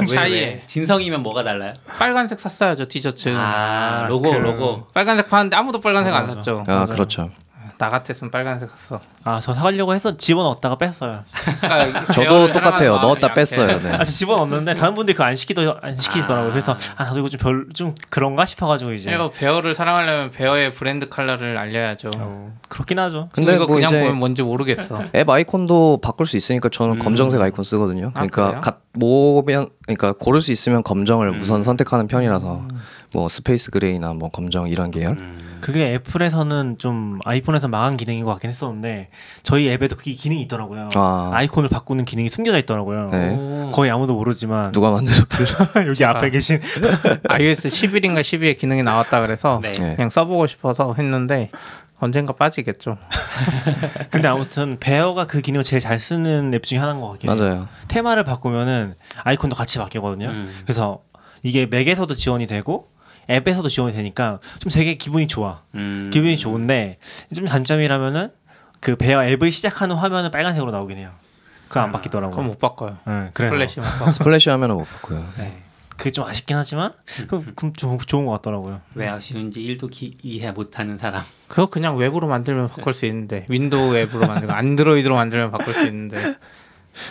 차이에 진성이면 뭐가 달라요? 빨간색 샀어요 저 티셔츠. 아 로고 그- 로고. 빨간색 파는데 아무도 빨간색 안. 샀죠. 아 맞아요. 그렇죠. 나 같았으면 빨간색 샀어. 아 저 사가려고 해서 집어넣었다가 뺐어요. 그러니까 저도 똑같아요. 넣었다 뺐어요. 네. 아, 저 집어넣었는데 다른 분들이 그거 안 시키더 안 시키시더라고요. 아. 그래서 아 나도 이거 좀별좀 그런가 싶어가지고 이제 이거 Bear를 사랑하려면 베어의 브랜드 컬러를 알려야죠. 어, 그렇긴 하죠. 근데 뭐 그냥 이제 보면 뭔지 모르겠어. 앱 아이콘도 바꿀 수 있으니까 저는 음. 검정색 아이콘 쓰거든요. 아, 그러니까? 각 모면 그러니까 고를 수 있으면 검정을 음. 우선 선택하는 편이라서 뭐 space gray나 뭐 검정 이런 계열. 음. 그게 애플에서는 좀 아이폰에서 망한 기능인 것 같긴 했었는데 저희 앱에도 그게 기능이 있더라고요. 아, 아이콘을 바꾸는 기능이 숨겨져 있더라고요. 네. 오. 거의 아무도 모르지만 누가 만들었길래? 여기 앞에 계신 iOS 11인가 12에 기능이 나왔다 그래서 네. 네. 그냥 써보고 싶어서 했는데 언젠가 빠지겠죠. 근데 아무튼 베어가 그 기능을 제일 잘 쓰는 앱 중에 하나인 것 같긴 해요. 맞아요. 테마를 바꾸면은 아이콘도 같이 바뀌거든요. 음. 그래서 이게 맥에서도 지원이 되고 앱에서도 지원이 되니까 좀 되게 기분이 좋아. 음. 기분이 좋은데 좀 단점이라면은 그 Bear 앱을 시작하는 화면은 빨간색으로 나오긴 해요. 그거 안 바뀌더라고요. 그건 못 바꿔요. 응, 그래서 splash만 바꿔. splash 화면은 못 바꿔요. 네. 그게 좀 아쉽긴 하지만 그- 그럼 좀 좋은 것 같더라고요. 왜 아쉬운지 1도 기, 이해 못하는 사람. 그거 그냥 웹으로 만들면 바꿀 수 있는데 윈도우 앱으로 만들고 안드로이드로 만들면 바꿀 수 있는데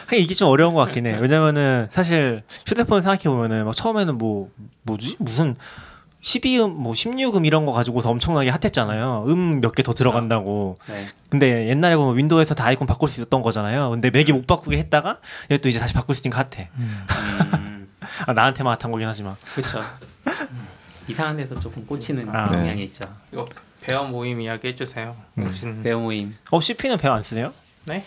하긴 이게 좀 어려운 것 같긴 해. 왜냐면은 사실 휴대폰 생각해 보면은 막 처음에는 뭐 뭐지 무슨 12음 뭐 16음 이런 거 가지고서 엄청나게 핫했잖아요. 음 몇 개 더 들어간다고. 네. 근데 옛날에 보면 윈도우에서 다 아이콘 바꿀 수 있었던 거잖아요. 근데 맥이 못 바꾸게 했다가 얘 또 이제 다시 바꿀 수 있는 거 핫해. 음. 아, 나한테만 핫한 거긴 하지만. 그렇죠. 이상한 데서 조금 꽂히는 아. 경향이 네. 있죠. 이거 Bear 모임 이야기 해주세요. 혹시 Bear 모임. 어 CP는 Bear 안 쓰세요? 네?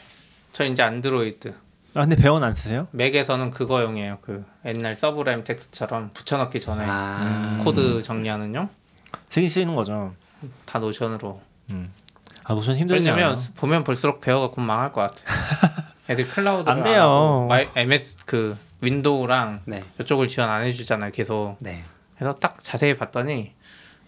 저 이제 안드로이드 아 근데 Bear는 안 쓰세요? 맥에서는 그거용이에요. 그 옛날 Sublime Text처럼 붙여넣기 전에 아. 코드 정리하는 용 쓰긴 쓰이는 거죠. 다 Notion으로. 아 Notion 힘들지 왜냐면 않아요? 보면 볼수록 Bear가 곧 망할 것 같아. 애들 클라우드를 안 돼요. 마이, MS 그 윈도우랑 네. 이쪽을 지원 안 해주잖아요. 계속. 네. 그래서 딱 자세히 봤더니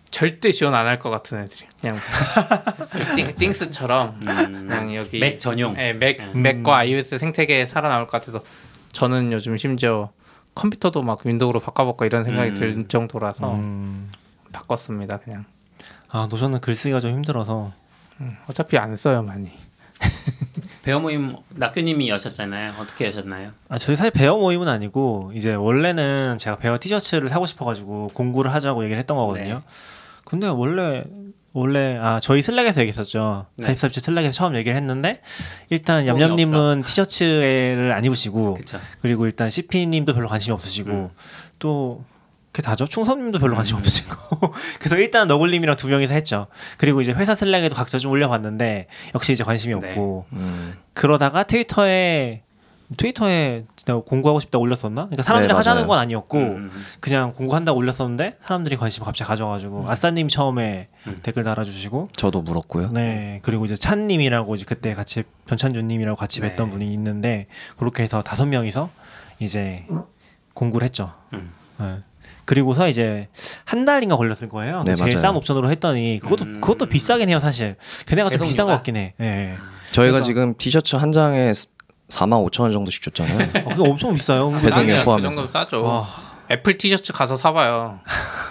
절대 지원 안 할 것 같은 애들이 그냥 띵, Things처럼 음. 그냥 여기 맥 전용. 네, 맥 음. 맥과 iOS 생태계에 살아나올 것 같아서 저는 요즘 심지어 컴퓨터도 막 윈도우로 바꿔볼까 이런 생각이 음. 들 정도라서 음. 바꿨습니다 그냥 아 Notion은 글쓰기가 좀 힘들어서 음, 어차피 안 써요 많이 Bear 모임 낙교님이 여셨잖아요. 어떻게 여셨나요? 아 저희 사실 Bear 모임은 아니고 이제 원래는 제가 Bear 티셔츠를 사고 싶어가지고 공구를 하자고 얘기를 했던 거거든요. 네. 근데 원래 원래 아 저희 Slack에서 얘기했었죠. 네. 타입삽지 Slack에서 처음 얘기를 했는데 일단 얌얌님은 티셔츠를 안 입으시고 그렇죠. 그리고 일단 CP님도 별로 관심이 없으시고 음. 또 그게 다죠. 충섭님도 별로 관심 없으시고 그래서 일단 너굴님이랑 두 명이서 했죠. 그리고 이제 회사 슬랙에도 각자 좀 올려봤는데 역시 이제 관심이 네. 없고 음, 그러다가 트위터에 트위터에 내가 공부하고 싶다 올렸었나? 그러니까 사람들이 네, 하자는. 건 아니었고 음. 그냥 공부한다 고 올렸었는데 사람들이 관심 갑자기 가져가지고 아싸님 처음에 음. 댓글 달아주시고 저도 물었고요. 네 그리고 이제 찬님이라고 이제 그때 같이 변찬주님이라고 같이 네. 뵀던 분이 있는데 그렇게 해서 다섯 명이서 이제 공부를 했죠. 음. 네. 그리고서 이제 한 달인가 걸렸을 거예요. 네, 제일 맞아요. 싼 옵션으로 했더니 그것도 음. 그것도 비싸긴 해요 사실. 걔네가 좀 비싼? 것 같긴 해. 예. 저희가 그러니까- 지금 티셔츠 한 장에 4만 5천 원 정도씩 줬잖아요. 어, 그거 엄청 비싸요. 배송료 그 포함해서. 정도면 싸죠 와. 애플 티셔츠 가서 사봐요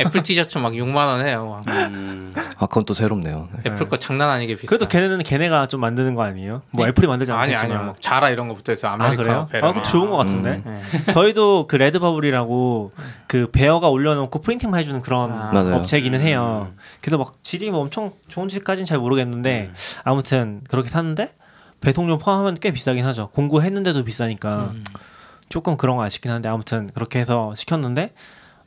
애플 티셔츠 막 6만 원 해요 막. 음. 아 그건 또 새롭네요. 네. 애플 거 장난 아니게 비싸 그래도 걔네는 걔네가 좀 만드는 거 아니에요? 뭐 애플이 만들지 아니 않겠지만. 아니요 막 자라 이런 거 있어요 아 아메리카노 그래요? 베르 아 그것도 좋은 것 같은데. 음. 네. 저희도 그 Redbubble이라고 그 Bear가 올려놓고 프린팅만 해주는 그런 아. 업체기는 해요. 그래서 막 질이 뭐 엄청 좋은지까지는 잘 모르겠는데 아무튼 그렇게 샀는데 배송료 포함하면 꽤 비싸긴 하죠. 공구했는데도 비싸니까 조금 그런 거 아쉽긴 한데 아무튼 그렇게 해서 시켰는데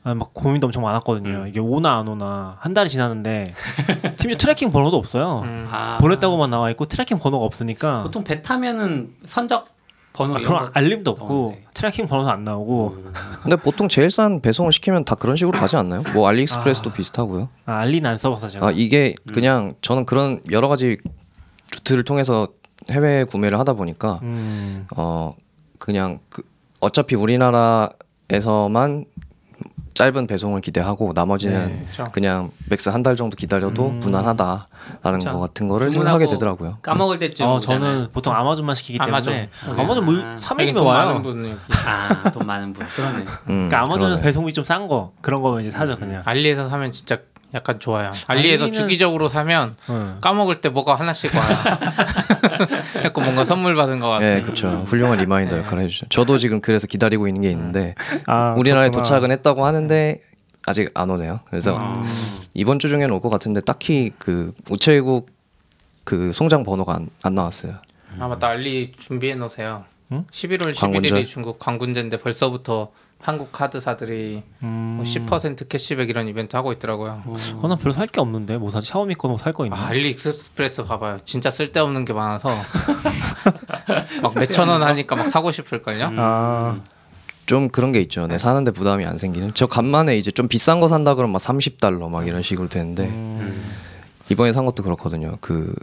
아, 막 고민도 엄청 많았거든요. 음. 이게 오나 안 오나 한 달이 지났는데 심지어 tracking 번호도 없어요. 음. 아. 보냈다고만 나와 있고 트래킹 번호가 없으니까 보통 배 타면은 선적 번호 아, 그런 거 알림도 없고 어, 네. tracking 번호도 안 나오고 근데 보통 제일 싼 배송을 시키면 다 그런 식으로 가지 않나요? 뭐 AliExpress도 비슷하고요. 아, 알리는 안 써봐서 제가 아 이게 그냥 저는 그런 여러 가지 루트를 통해서 해외 구매를 하다 보니까 음, 어 그냥 그 어차피 우리나라에서만 짧은 배송을 기대하고 나머지는 네, 그렇죠. 그냥 max 한 달 정도 기다려도 음. 무난하다라는 그쵸. 거 같은 거를 생각하게 되더라고요. 까먹을 때쯤 어. 저는 보통 아마존만 시키기 때문에 아마존. 아마존 뭐 아, 3일이면 하긴 돈 와요. 많은 분이 아, 돈 많은 분. 그러네. 음, 그러니까 그러네. 배송비 좀 싼 거 그런 거면 이제 사죠 그냥. 알리에서 사면 진짜 약간 좋아요. 알리에서 알리는- 주기적으로 사면 응. 까먹을 때 뭐가 하나씩 와요. 약간 뭔가 선물 받은 것 같아요. 네, 그렇죠. 훌륭한 reminder 역할을 해주죠. 저도 지금 그래서 기다리고 있는 게 있는데 아, 우리나라에 그렇구나. 도착은 했다고 하는데 아직 안 오네요. 그래서 아. 이번 주 중에는 올 것 같은데 딱히 그 우체국 그 송장 번호가 안, 안 나왔어요. 아 맞다 알리 준비해 놓으세요. 응? 11월 광군제? 11일이 중국 광군제인데 벌써부터 한국 카드사들이 음. 뭐10% 캐시백 이런 이벤트 하고 있더라고요. 어, 난 별로 살 게 없는데 뭐 사지 샤오미 거 뭐 살 거 있나? 아, 알리익스프레스 봐봐요. 진짜 쓸데없는 게 많아서 막 몇천 원 하니까 막 사고 싶을걸요. 아, 좀 그런 게 있죠. 네, 사는데 부담이 안 생기는. 저 간만에 이제 좀 비싼 거 산다 그러면 막 30달러 막 이런 식으로 되는데 음. 이번에 산 것도 그렇거든요. 그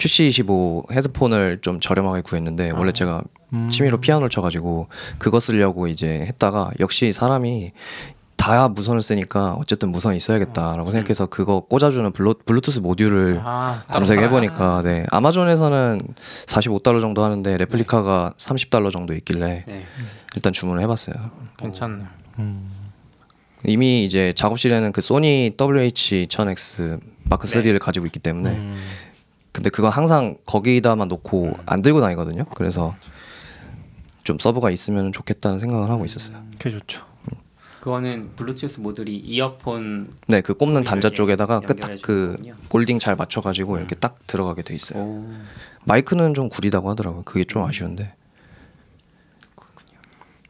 QC25 헤드폰을 좀 저렴하게 구했는데 원래 제가 음. 취미로 피아노를 쳐가지고 그거 쓰려고 이제 했다가 역시 사람이 다 무선을 쓰니까 어쨌든 무선이 있어야겠다라고 생각해서 그거 꽂아주는 블루, 블루투스 모듈을 아, 검색해 보니까 네 아마존에서는 45달러 정도 하는데 replica가 30달러 정도 있길래 네. 일단 주문을 해봤어요. 괜찮네. 음. 이미 이제 작업실에는 그 소니 WH-1000X Mark 3를 가지고 있기 때문에 음. 근데 그건 항상 거기다만 놓고 안 들고 다니거든요. 그래서 좀 sub가 있으면 좋겠다는 생각을 하고 있었어요. 그게 좋죠. 그거는 블루투스 모듈이 이어폰 네, 그 꼽는 단자 쪽에다가 연- 그그 거군요. holding 잘 맞춰가지고 이렇게 딱 들어가게 돼 있어요. 오. 마이크는 좀 구리다고 하더라고요. 그게 좀 아쉬운데.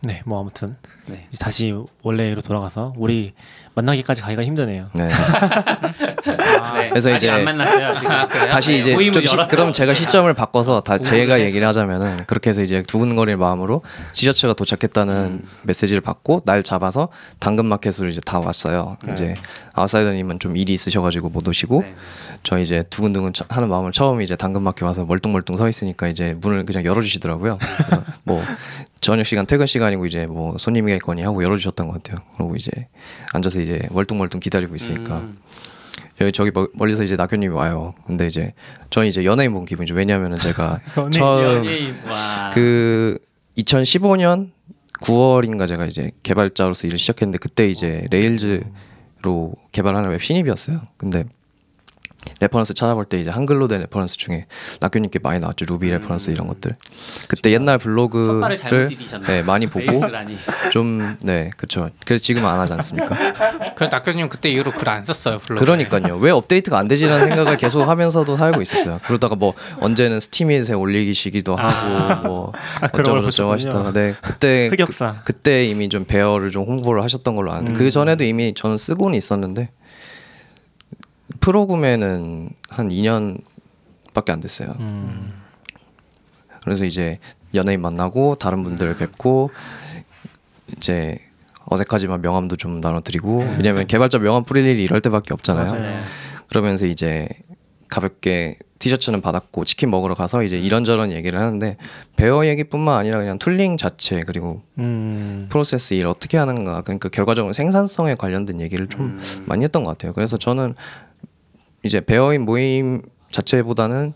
네, 뭐 아무튼 네. 다시 원래로 돌아가서 우리 만나기까지 가기가 힘드네요. 네. 네. 그래서 아직 이제 안 만났어요. 지금. 다시 네, 이제 좀 시, 열었어. 그럼 제가 시점을 바꿔서 다 제가. 얘기를 하자면은 그렇게 해서 이제 두근거릴 마음으로 티셔츠가 도착했다는 음. 메시지를 받고 날 잡아서 당근마켓으로 이제 다 왔어요. 이제 아웃사이더님은 좀 일이 있으셔가지고 못 오시고 네. 저 이제 두근두근 차- 하는 마음을 처음 이제 당근마켓 와서 멀뚱멀뚱 서 있으니까 이제 문을 그냥 열어주시더라고요. 뭐 저녁 시간 퇴근 시간이고 이제 뭐 손님이겠거니 하고 열어주셨던 것 같아요. 그리고 이제 앉아서 이제 멀뚱멀뚱 기다리고 있으니까 음. 여기 저기 멀- 멀리서 이제 낙교님이 와요. 근데 이제 저는 이제 연예인 본 기분이죠. 왜냐하면은 제가 연예인, 처음 연예인 와. 그 2015년 9월인가 제가 이제 개발자로서 일을 시작했는데 그때 이제 Rails로 개발하는 웹 신입이었어요. 근데 reference 찾아볼 때 이제 한글로 된 reference 중에 낙교님께 많이 나왔죠. Ruby reference 이런 것들. 그때 옛날 블로그를. 네, 많이 보고 Rails라니. 좀 네, 그렇죠. 그래서 지금은 안 하지 않습니까? 그 낙교님 그때 이후로 글 안 썼어요. 블로그에. 그러니까요. 왜 업데이트가 안 되지라는 생각을 계속 하면서도 살고 있었어요. 그러다가 뭐 언제는 스팀잇에 올리기시기도 하고 뭐 아, 그런 걸 어쩌고 저쩌고 보셨군요. 하시다가 네 그때 흑역사. 그, 때 이미 좀 베어를 좀 홍보를 하셨던 걸로 아는데 음. 그 전에도 이미 저는 쓰고는 있었는데 프로 구매는 한 2년밖에 안 됐어요. 음. 그래서 이제 연예인 만나고 다른 분들 뵙고 이제 어색하지만 명함도 좀 나눠드리고 왜냐면 개발자 명함 뿌릴 일이 이럴 때밖에 없잖아요. 맞아요. 그러면서 이제 가볍게 티셔츠는 받았고 치킨 먹으러 가서 이제 이런저런 얘기를 하는데 Bear 얘기뿐만 아니라 그냥 tooling 자체 그리고 음. 프로세스 일 어떻게 하는가 그러니까 결과적으로 생산성에 관련된 얘기를 좀 많이 했던 것 같아요. 그래서 저는 이제 Bear인 모임 자체보다는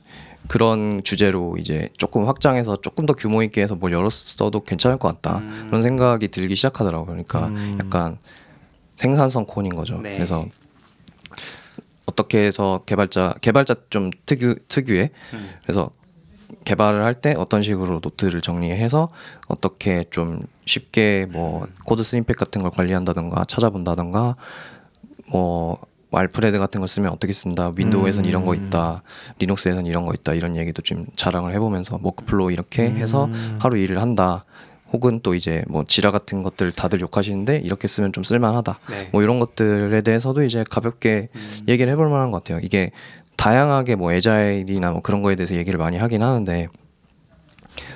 그런 주제로 이제 조금 확장해서 조금 더 규모 있게 해서 뭘 열었어도 괜찮을 것 같다 음. 그런 생각이 들기 시작하더라고요. 그러니까 음. 약간 생산성 con인 거죠. 네. 그래서 어떻게 해서 개발자 개발자 좀 특유 특유의 음. 그래서 개발을 할 때 어떤 식으로 노트를 정리해서 어떻게 좀 쉽게 뭐 code snippet 같은 걸 관리한다던가 찾아본다던가 뭐 Alfred 같은 걸 쓰면 어떻게 쓴다 윈도우에선 이런 거 음. 있다 리눅스에선 이런 거 있다 이런 얘기도 좀 자랑을 해보면서 workflow 이렇게 해서 음. 하루 일을 한다 혹은 또 이제 뭐 지라 같은 것들 다들 욕하시는데 이렇게 쓰면 좀 쓸만하다. 네. 뭐 이런 것들에 대해서도 이제 가볍게 얘기를 해볼 만한 것 같아요. 이게 다양하게 뭐 에자일이나 뭐 그런 거에 대해서 얘기를 많이 하긴 하는데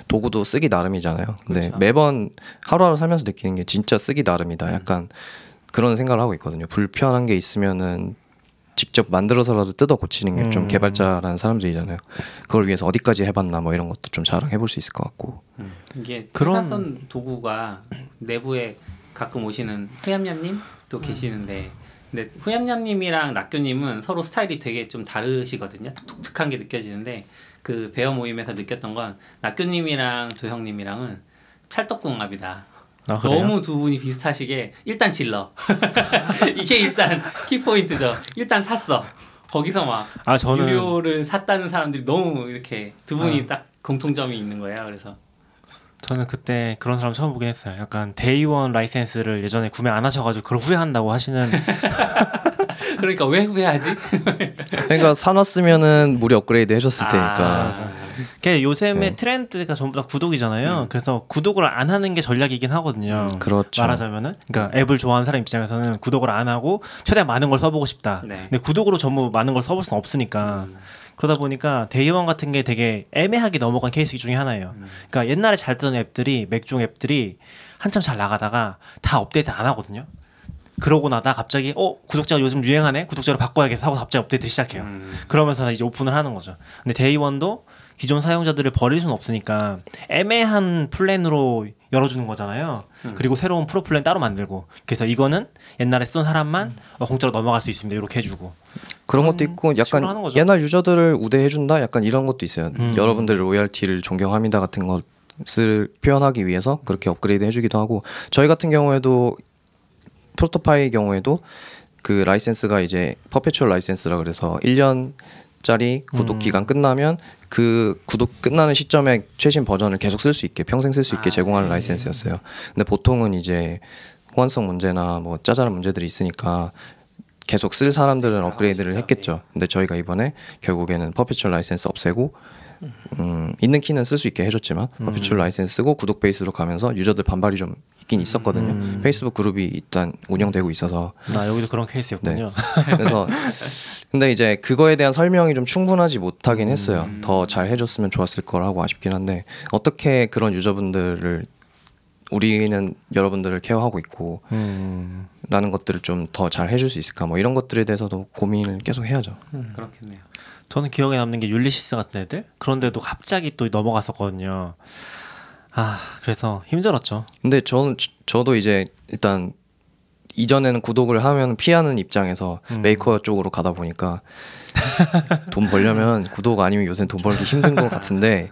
도구도 쓰기 나름이잖아요. 근데 그렇죠. 매번 하루하루 살면서 느끼는 게 진짜 쓰기 나름이다. 약간 그런 생각을 하고 있거든요. 불편한 게 있으면은 직접 만들어서라도 뜯어 고치는 게좀 음. 개발자라는 사람들이잖아요. 그걸 위해서 어디까지 해봤나 뭐 이런 것도 좀 자랑해 볼 수 있을 것 같고. 음. 이게 그런- 회사선 도구가 내부에 가끔 오시는 후얌얌님도 계시는데 근데 후얌얌님이랑 낙교님은 서로 스타일이 되게 좀 다르시거든요. 독특한 게 느껴지는데 그 배어 모임에서 느꼈던 건 낙교님이랑 도형님이랑은 찰떡궁합이다. 아? 너무 두 분이 비슷하시게 일단 질러. 이게 일단 키포인트죠. 일단 샀어. 거기서 막아 저는 아. 유료를 샀다는 사람들이 너무 이렇게 두 분이 딱 공통점이 있는 거예요. 그래서 저는 그때 그런 사람 처음 보긴 했어요. 약간 Day One 라이센스를 예전에 구매 안 하셔가지고 그걸 후회한다고 하시는 그러니까 왜 후회하지? 그러니까 사놨으면은 무료 업그레이드 해줬을 아, 테니까. 맞아. 그 요즘에 네. 트렌드가 전부 다 구독이잖아요. 음. 그래서 구독을 안 하는 게 전략이긴 하거든요. 그렇죠. 말하자면은 그러니까 앱을 좋아하는 사람 입장에서는 구독을 안 하고 최대한 많은 걸 써보고 싶다. 네. 근데 구독으로 전부 많은 걸 써볼 수는 없으니까 음. 그러다 보니까 Day One 같은 게 되게 애매하게 넘어간 케이스 중에 하나예요. 음. 그러니까 옛날에 잘 뜨던 앱들이 맥용 앱들이 한참 잘 나가다가 다 업데이트 안 하거든요. 그러고 나다 갑자기 어 구독자가 요즘 유행하네 구독자로 바꿔야겠어 하고 갑자기 업데이트 시작해요. 음. 그러면서 이제 오픈을 하는 거죠. 근데 Day One도 기존 사용자들을 버릴 수는 없으니까 애매한 플랜으로 열어주는 거잖아요. 음. 그리고 새로운 프로 플랜 따로 만들고 그래서 이거는 옛날에 쓰던 사람만 어, 공짜로 넘어갈 수 있습니다. 이렇게 해주고 그런 것도 있고 약간. 옛날 유저들을 우대해준다 약간 이런 것도 있어요. 음. 여러분들의 로열티를 존경합니다 같은 것을 표현하기 위해서 그렇게 업그레이드 해주기도 하고 저희 같은 경우에도 ProtoPie 경우에도 그 라이센스가 이제 perpetual license라 그래서 1년 짜리 구독 음. 기간 끝나면 그 구독 끝나는 시점에 최신 버전을 계속 쓸 수 있게 평생 쓸 수 있게 아, 제공하는 네. 라이센스였어요. 근데 보통은 이제 호환성 문제나 뭐 짜잘한 문제들이 있으니까 계속 쓸 사람들은 업그레이드를 진짜, 했겠죠. 근데 저희가 이번에 결국에는 perpetual license 없애고 음, 있는 키는 쓸 수 있게 해줬지만 perpetual license 쓰고 구독 베이스로 가면서 유저들 반발이 좀 있긴 있었거든요. 음. 페이스북 그룹이 일단 운영되고 있어서 나 여기도 그런 케이스였군요. 그래서 근데 이제 그거에 대한 설명이 좀 충분하지 못하긴 했어요. 음. 더잘 해줬으면 좋았을 거라고 아쉽긴 한데 어떻게 그런 유저분들을 우리는 여러분들을 케어하고 있고 음. 라는 것들을 좀 더 잘 해줄 수 있을까 뭐 이런 것들에 대해서도 고민을 계속 해야죠. 그렇겠네요. 저는 기억에 남는 게 율리시스 같은 애들 그런데도 갑자기 또 넘어갔었거든요. 아 그래서 힘들었죠. 근데 저는 저- 저도 이제 일단 이전에는 구독을 하면 피하는 입장에서 음. 메이커 쪽으로 가다 보니까 돈 벌려면 구독 아니면 요새 돈 벌기 힘든 것 같은데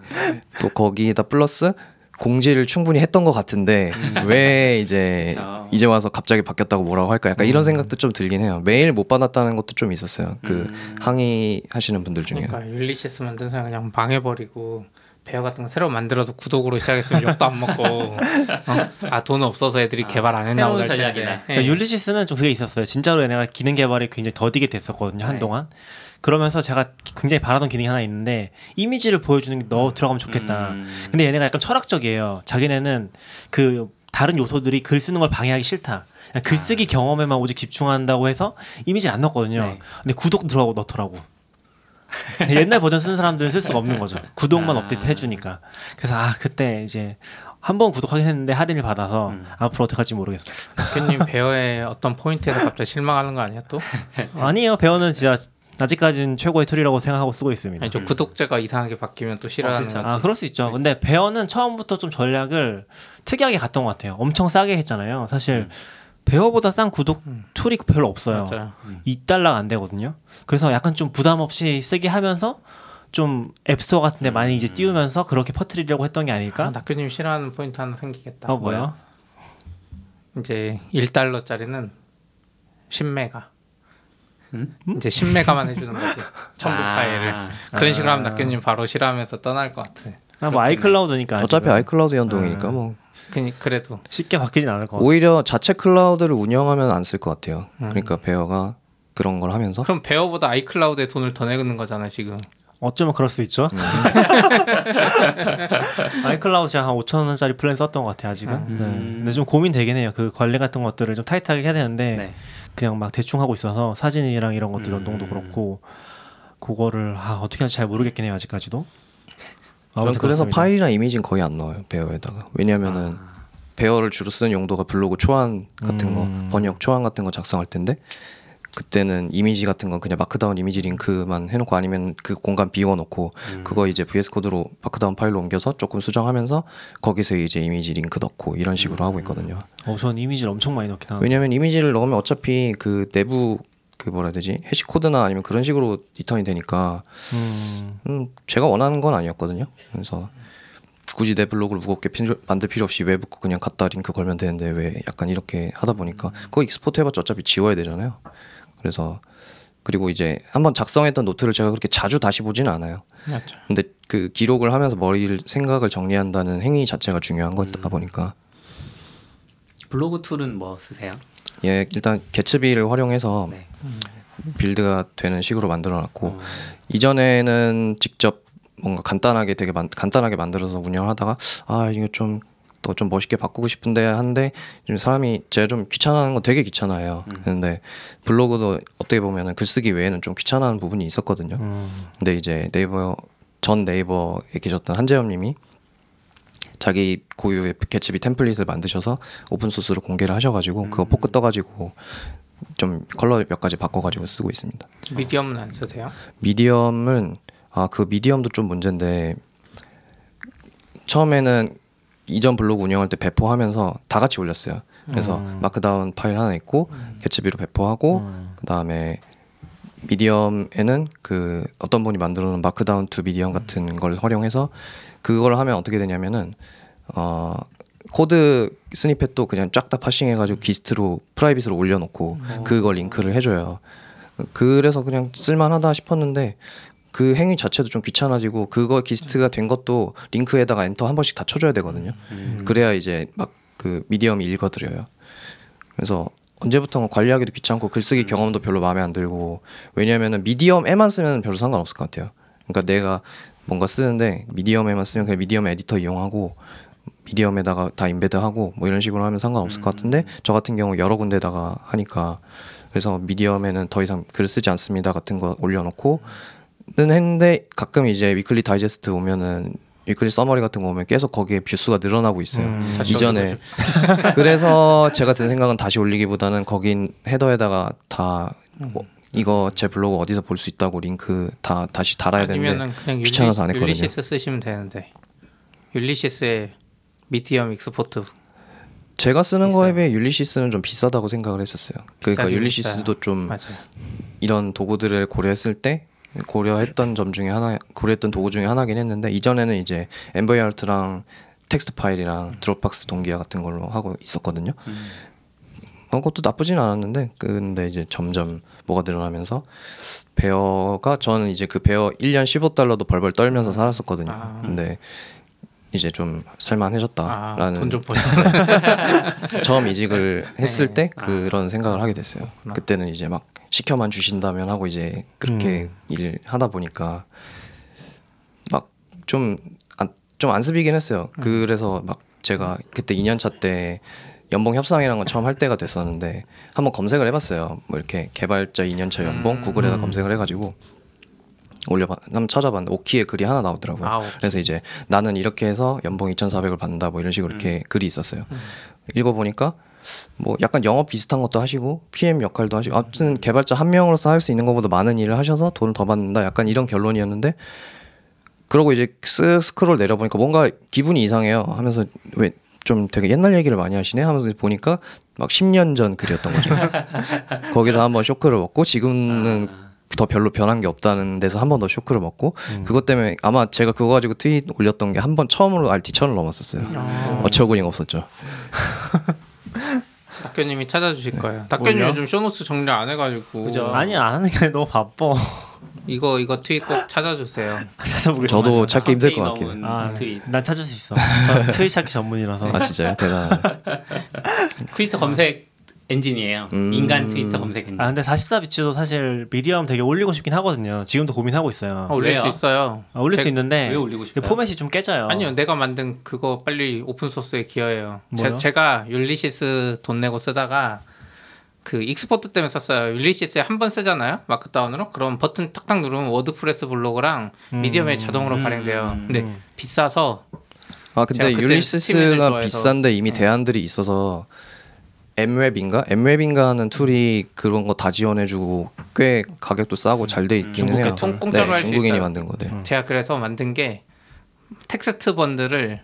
또 거기에다 플러스 공지를 충분히 했던 것 같은데 왜 이제 그쵸. 이제 와서 갑자기 바뀌었다고 뭐라고 할까 약간 이런 생각도 좀 들긴 해요 메일 못 받았다는 것도 좀 있었어요 그 음. 항의하시는 분들 중에 그러니까 Ulysses 만든 사람 그냥 망해버리고 배어 같은 거 새로 만들어도 구독으로 시작했으면 욕도 안 먹고 어? 아돈 없어서 애들이 아, 개발 안 했나 새로운 보다. 전략이다. 예. 그러니까 율리시스는 좀 그게 있었어요. 진짜로 얘네가 기능 개발이 굉장히 더디게 됐었거든요 한동안. 그러면서 제가 굉장히 바라던 기능이 하나 있는데 이미지를 보여주는 게 넣어 들어가면 좋겠다. 음. 근데 얘네가 약간 철학적이에요. 자기네는 그 다른 요소들이 글 쓰는 걸 방해하기 싫다. 글쓰기 경험에만 오직 집중한다고 해서 이미지를 안 넣었거든요. 네. 근데 구독 들어가고 넣더라고. 옛날 버전 쓰는 사람들은 쓸 수가 없는 거죠. 구독만 아. 업데이트 해주니까. 그래서 아 그때 이제 한 번 구독하긴 했는데 할인을 받아서 음. 앞으로 어떻게 할지 모르겠어요. 대표님 배어의 어떤 포인트에서 갑자기 실망하는 거 아니야 또? 아니에요. Bear는 진짜 아직까지는 최고의 툴이라고 생각하고 쓰고 있습니다. 아니 저 구독자가 이상하게 바뀌면 또 싫어하는 어, 그쵸. 거지. 아 그럴 수 있죠. 근데 Bear는 처음부터 좀 전략을 특이하게 갔던 것 같아요. 엄청 싸게 했잖아요. 사실 Bear보다 싼 구독 툴이 별로 없어요. 맞아요. 2달러 안 되거든요. 그래서 약간 좀 부담 없이 쓰게 하면서 좀 앱스토어 같은 데 많이 이제 띄우면서 그렇게 퍼뜨리려고 했던 게 아, 아닐까? 낙교님 싫어하는 포인트 하나 생기겠다. 어 뭐야? 이제 1달러짜리는 10메가. 음? 이제 10메가만 해주는 거지. 첨부 아. 파일을. 그런 식으로 하면 아. 낙교님 바로 싫어하면서 떠날 것 같아. 아, 뭐 iCloud니까 어차피 아직은 iCloud 연동이니까 음. 뭐 그, 그래도 쉽게 바뀌진 않을 것 같아요. 오히려 자체 클라우드를 운영하면 안 쓸 것 같아요. 음. 그러니까 Bear가 그런 걸 하면서 그럼 Bear보다 iCloud에 돈을 더 내는 거잖아 지금. 어쩌면 그럴 수 있죠. 음. iCloud 제가 한 5천 원짜리 플랜 썼던 것 같아요 아직은. 음. 네. 근데 좀 고민 되긴 해요. 그 관리 같은 것들을 좀 타이트하게 해야 되는데 네. 그냥 막 대충 하고 있어서 사진이랑 이런 것들 음. 연동도 그렇고 그거를 아, 어떻게 하는지 잘 모르겠긴 해요 아직까지도. 전 아무튼 그래서 그렇습니다. 파일이나 이미지는 거의 안 넣어요 Bear에다가 왜냐면은 Bear를 주로 쓰는 용도가 블로그 초안 같은 음. 거 번역 초안 같은 거 작성할 텐데 그때는 이미지 같은 건 그냥 markdown 이미지 링크만 해놓고 아니면 그 공간 비워놓고 음. 그거 이제 VS 코드로 마크다운 파일로 옮겨서 조금 수정하면서 거기서 이제 이미지 링크 넣고 이런 식으로 하고 있거든요. 어, 전 이미지를 엄청 많이 넣긴 하는데. 왜냐면 이미지를 넣으면 어차피 그 내부 그 뭐라 해야 되지 hash code나 아니면 그런 식으로 return이 되니까 음, 음, 제가 원하는 건 아니었거든요. 그래서 굳이 내 블로그를 무겁게 필요, 만들 필요 없이 외부 거 그냥 갖다 링크 걸면 되는데 왜 약간 이렇게 하다 보니까 그거 export 해봤자 어차피 지워야 되잖아요. 그래서 그리고 이제 한번 작성했던 노트를 제가 그렇게 자주 다시 보지는 않아요. 맞죠. 근데 그 기록을 하면서 머리를 생각을 정리한다는 행위 자체가 중요한 거다 보니까 블로그 툴은 뭐 쓰세요? 예 일단 Gatsby를 활용해서 네. 빌드가 되는 식으로 만들어놨고 어, 이전에는 직접 뭔가 간단하게 되게 만, 간단하게 만들어서 운영을 하다가 아 이거 좀더좀 멋있게 바꾸고 싶은데 한데 좀 사람이 제가 좀 귀찮아하는 거 되게 귀찮아해요. 근데 블로그도 어떻게 보면은 글쓰기 외에는 좀 귀찮아하는 부분이 있었거든요. 음, 근데 이제 네이버 전 네이버에 계셨던 한재엽님이 자기 고유의 Gatsby 템플릿을 만드셔서 오픈 소스로 공개를 하셔가지고 그거 포크 떠가지고 좀 컬러 몇 가지 바꿔가지고 쓰고 있습니다. Medium은 안 쓰세요? Medium은 아 그 Medium도 좀 문제인데 처음에는 이전 블로그 운영할 때 배포하면서 다 같이 올렸어요. 그래서 음. markdown 파일 하나 있고 Gatsby로 배포하고 음. 그 다음에 Medium에는 그 어떤 분이 만들어 놓은 markdown to Medium 같은 걸 활용해서 그걸 하면 어떻게 되냐면은 어 code snippet도 그냥 쫙 다 parsing 해가지고 gist로 private으로 올려놓고 그걸 링크를 해줘요. 그래서 그냥 쓸만하다 싶었는데 그 행위 자체도 좀 귀찮아지고 그거 gist가 된 것도 링크에다가 엔터 한 번씩 다 쳐줘야 되거든요. 그래야 이제 막 그 Medium이 읽어들여요. 그래서 언제부턴가 관리하기도 귀찮고 글쓰기 경험도 별로 마음에 안 들고 왜냐면은 Medium에만 쓰면 별로 상관없을 것 같아요. 그러니까 내가 뭔가 쓰는데 Medium에만 쓰면 그냥 Medium 에디터 이용하고 Medium에다가 다 embed하고 뭐 이런 식으로 하면 상관없을 것 같은데 저 같은 경우 여러 군데다가 하니까 그래서 Medium에는 더 이상 글 쓰지 않습니다 같은 거 올려놓고 는 했는데 가끔 이제 weekly digest 오면은 weekly summary 같은 거 오면 계속 거기에 view수가 늘어나고 있어요. 음. 이전에 그래서 제가 든 생각은 다시 올리기보다는 거긴 헤더에다가 다 뭐, 이거 제 블로그 어디서 볼 수 있다고 링크 다 다시 달아야 되는데 귀찮아서 안 했거든요. Ulysses 쓰시면 되는데 Ulysses의 Medium export 제가 쓰는 있어요. 거에 비해 Ulysses는 좀 비싸다고 생각을 했었어요. 그러니까 Ulysses도 좀 맞아요. 이런 도구들을 고려했을 때 고려했던 점 중에 하나 고려했던 도구 중에 하나긴 했는데 이전에는 이제 nvALT랑 텍스트 파일이랑 Dropbox 동기화 같은 걸로 하고 있었거든요. 어, 그것도 나쁘진 않았는데 근데 이제 점점 뭐가 늘어나면서 베어가 저는 이제 그 베어 1년 15달러도 벌벌 떨면서 살았었거든요. 아. 근데 이제 좀 살만해졌다라는 아돈좀 버시 처음 이직을 했을 네. 때 그런 생각을 하게 됐어요. 그때는 이제 막 시켜만 주신다면 하고 이제 그렇게 일 하다 보니까 막 좀 좀 안습이긴 했어요. 그래서 막 제가 그때 2년 차 때 연봉 협상이라는 건 처음 할 때가 됐었는데 한번 검색을 해봤어요. 뭐 이렇게 개발자 2년 차 연봉 음. 구글에다 음. 검색을 해가지고 올려봐 한번 찾아봤는데 오키에 글이 하나 나오더라고요. 아. 그래서 이제 나는 이렇게 해서 연봉 2,400을 받는다 뭐 이런 식으로 이렇게 글이 있었어요. 읽어보니까 뭐 약간 영업 비슷한 것도 하시고 PM 역할도 하시고 아무튼 개발자 한 명으로서 할 수 있는 것보다 많은 일을 하셔서 돈을 더 받는다 약간 이런 결론이었는데 그러고 이제 쓱 스크롤 내려보니까 뭔가 기분이 이상해요 하면서 왜 좀 되게 옛날 얘기를 많이 하시네 하면서 보니까 막 10년 전 글이었던 거죠. 거기서 한번 쇼크를 먹고 지금은 더 별로 변한 게 없다는 데서 한 번 더 쇼크를 먹고 그것 때문에 아마 제가 그거 가지고 트윗 올렸던 게 한 번 처음으로 RT 천을 넘었었어요. 아. 어처구니가 없었죠. 닥교님이 찾아주실 거예요. 닥교님? 요즘 쇼노스 정리 안 해가지고 그죠. 아니 안 하는 게 너무 바빠. 이거 이거 트윗 꼭 찾아주세요. 찾아보겠습니다. 저도 찾기 힘들 것 같긴. 넘은 아, 트윗. 난 찾을 수 있어. 저 트윗 찾기 전문이라서. 아 진짜요? 대단. 트위터 검색 엔진이에요. 음. 인간 트위터 검색 엔진. 아 근데 44비츠도 사실 Medium 되게 올리고 싶긴 하거든요. 지금도 고민하고 있어요. 어, 올릴 왜요? 수 있어요. 아, 올릴 제- 수 있는데 왜 올리고 싶어요? 포맷이 좀 깨져요. 아니요, 내가 만든 그거 빨리 오픈 소스에 기여해요. 뭐요? 제, 제가 Ulysses 돈 내고 쓰다가 그 export 때문에 썼어요. Ulysses에 한 번 쓰잖아요, Markdown으로. 그럼 버튼 탁탁 누르면 WordPress 블로그랑 Medium에 자동으로 음. 발행돼요. 근데 음. 비싸서 아 근데 Ulysses가. 비싼데 이미 네. 대안들이 있어서 MWeb인가? MWeb인가 하는 tool이 그런 거 다 지원해주고 꽤 가격도 싸고 잘 돼 있기는 중국계 해요. tool? 공짜로 네, 할수 중국인이 있어요. 만든 거네. 제가 그래서 만든 게 TextBundle을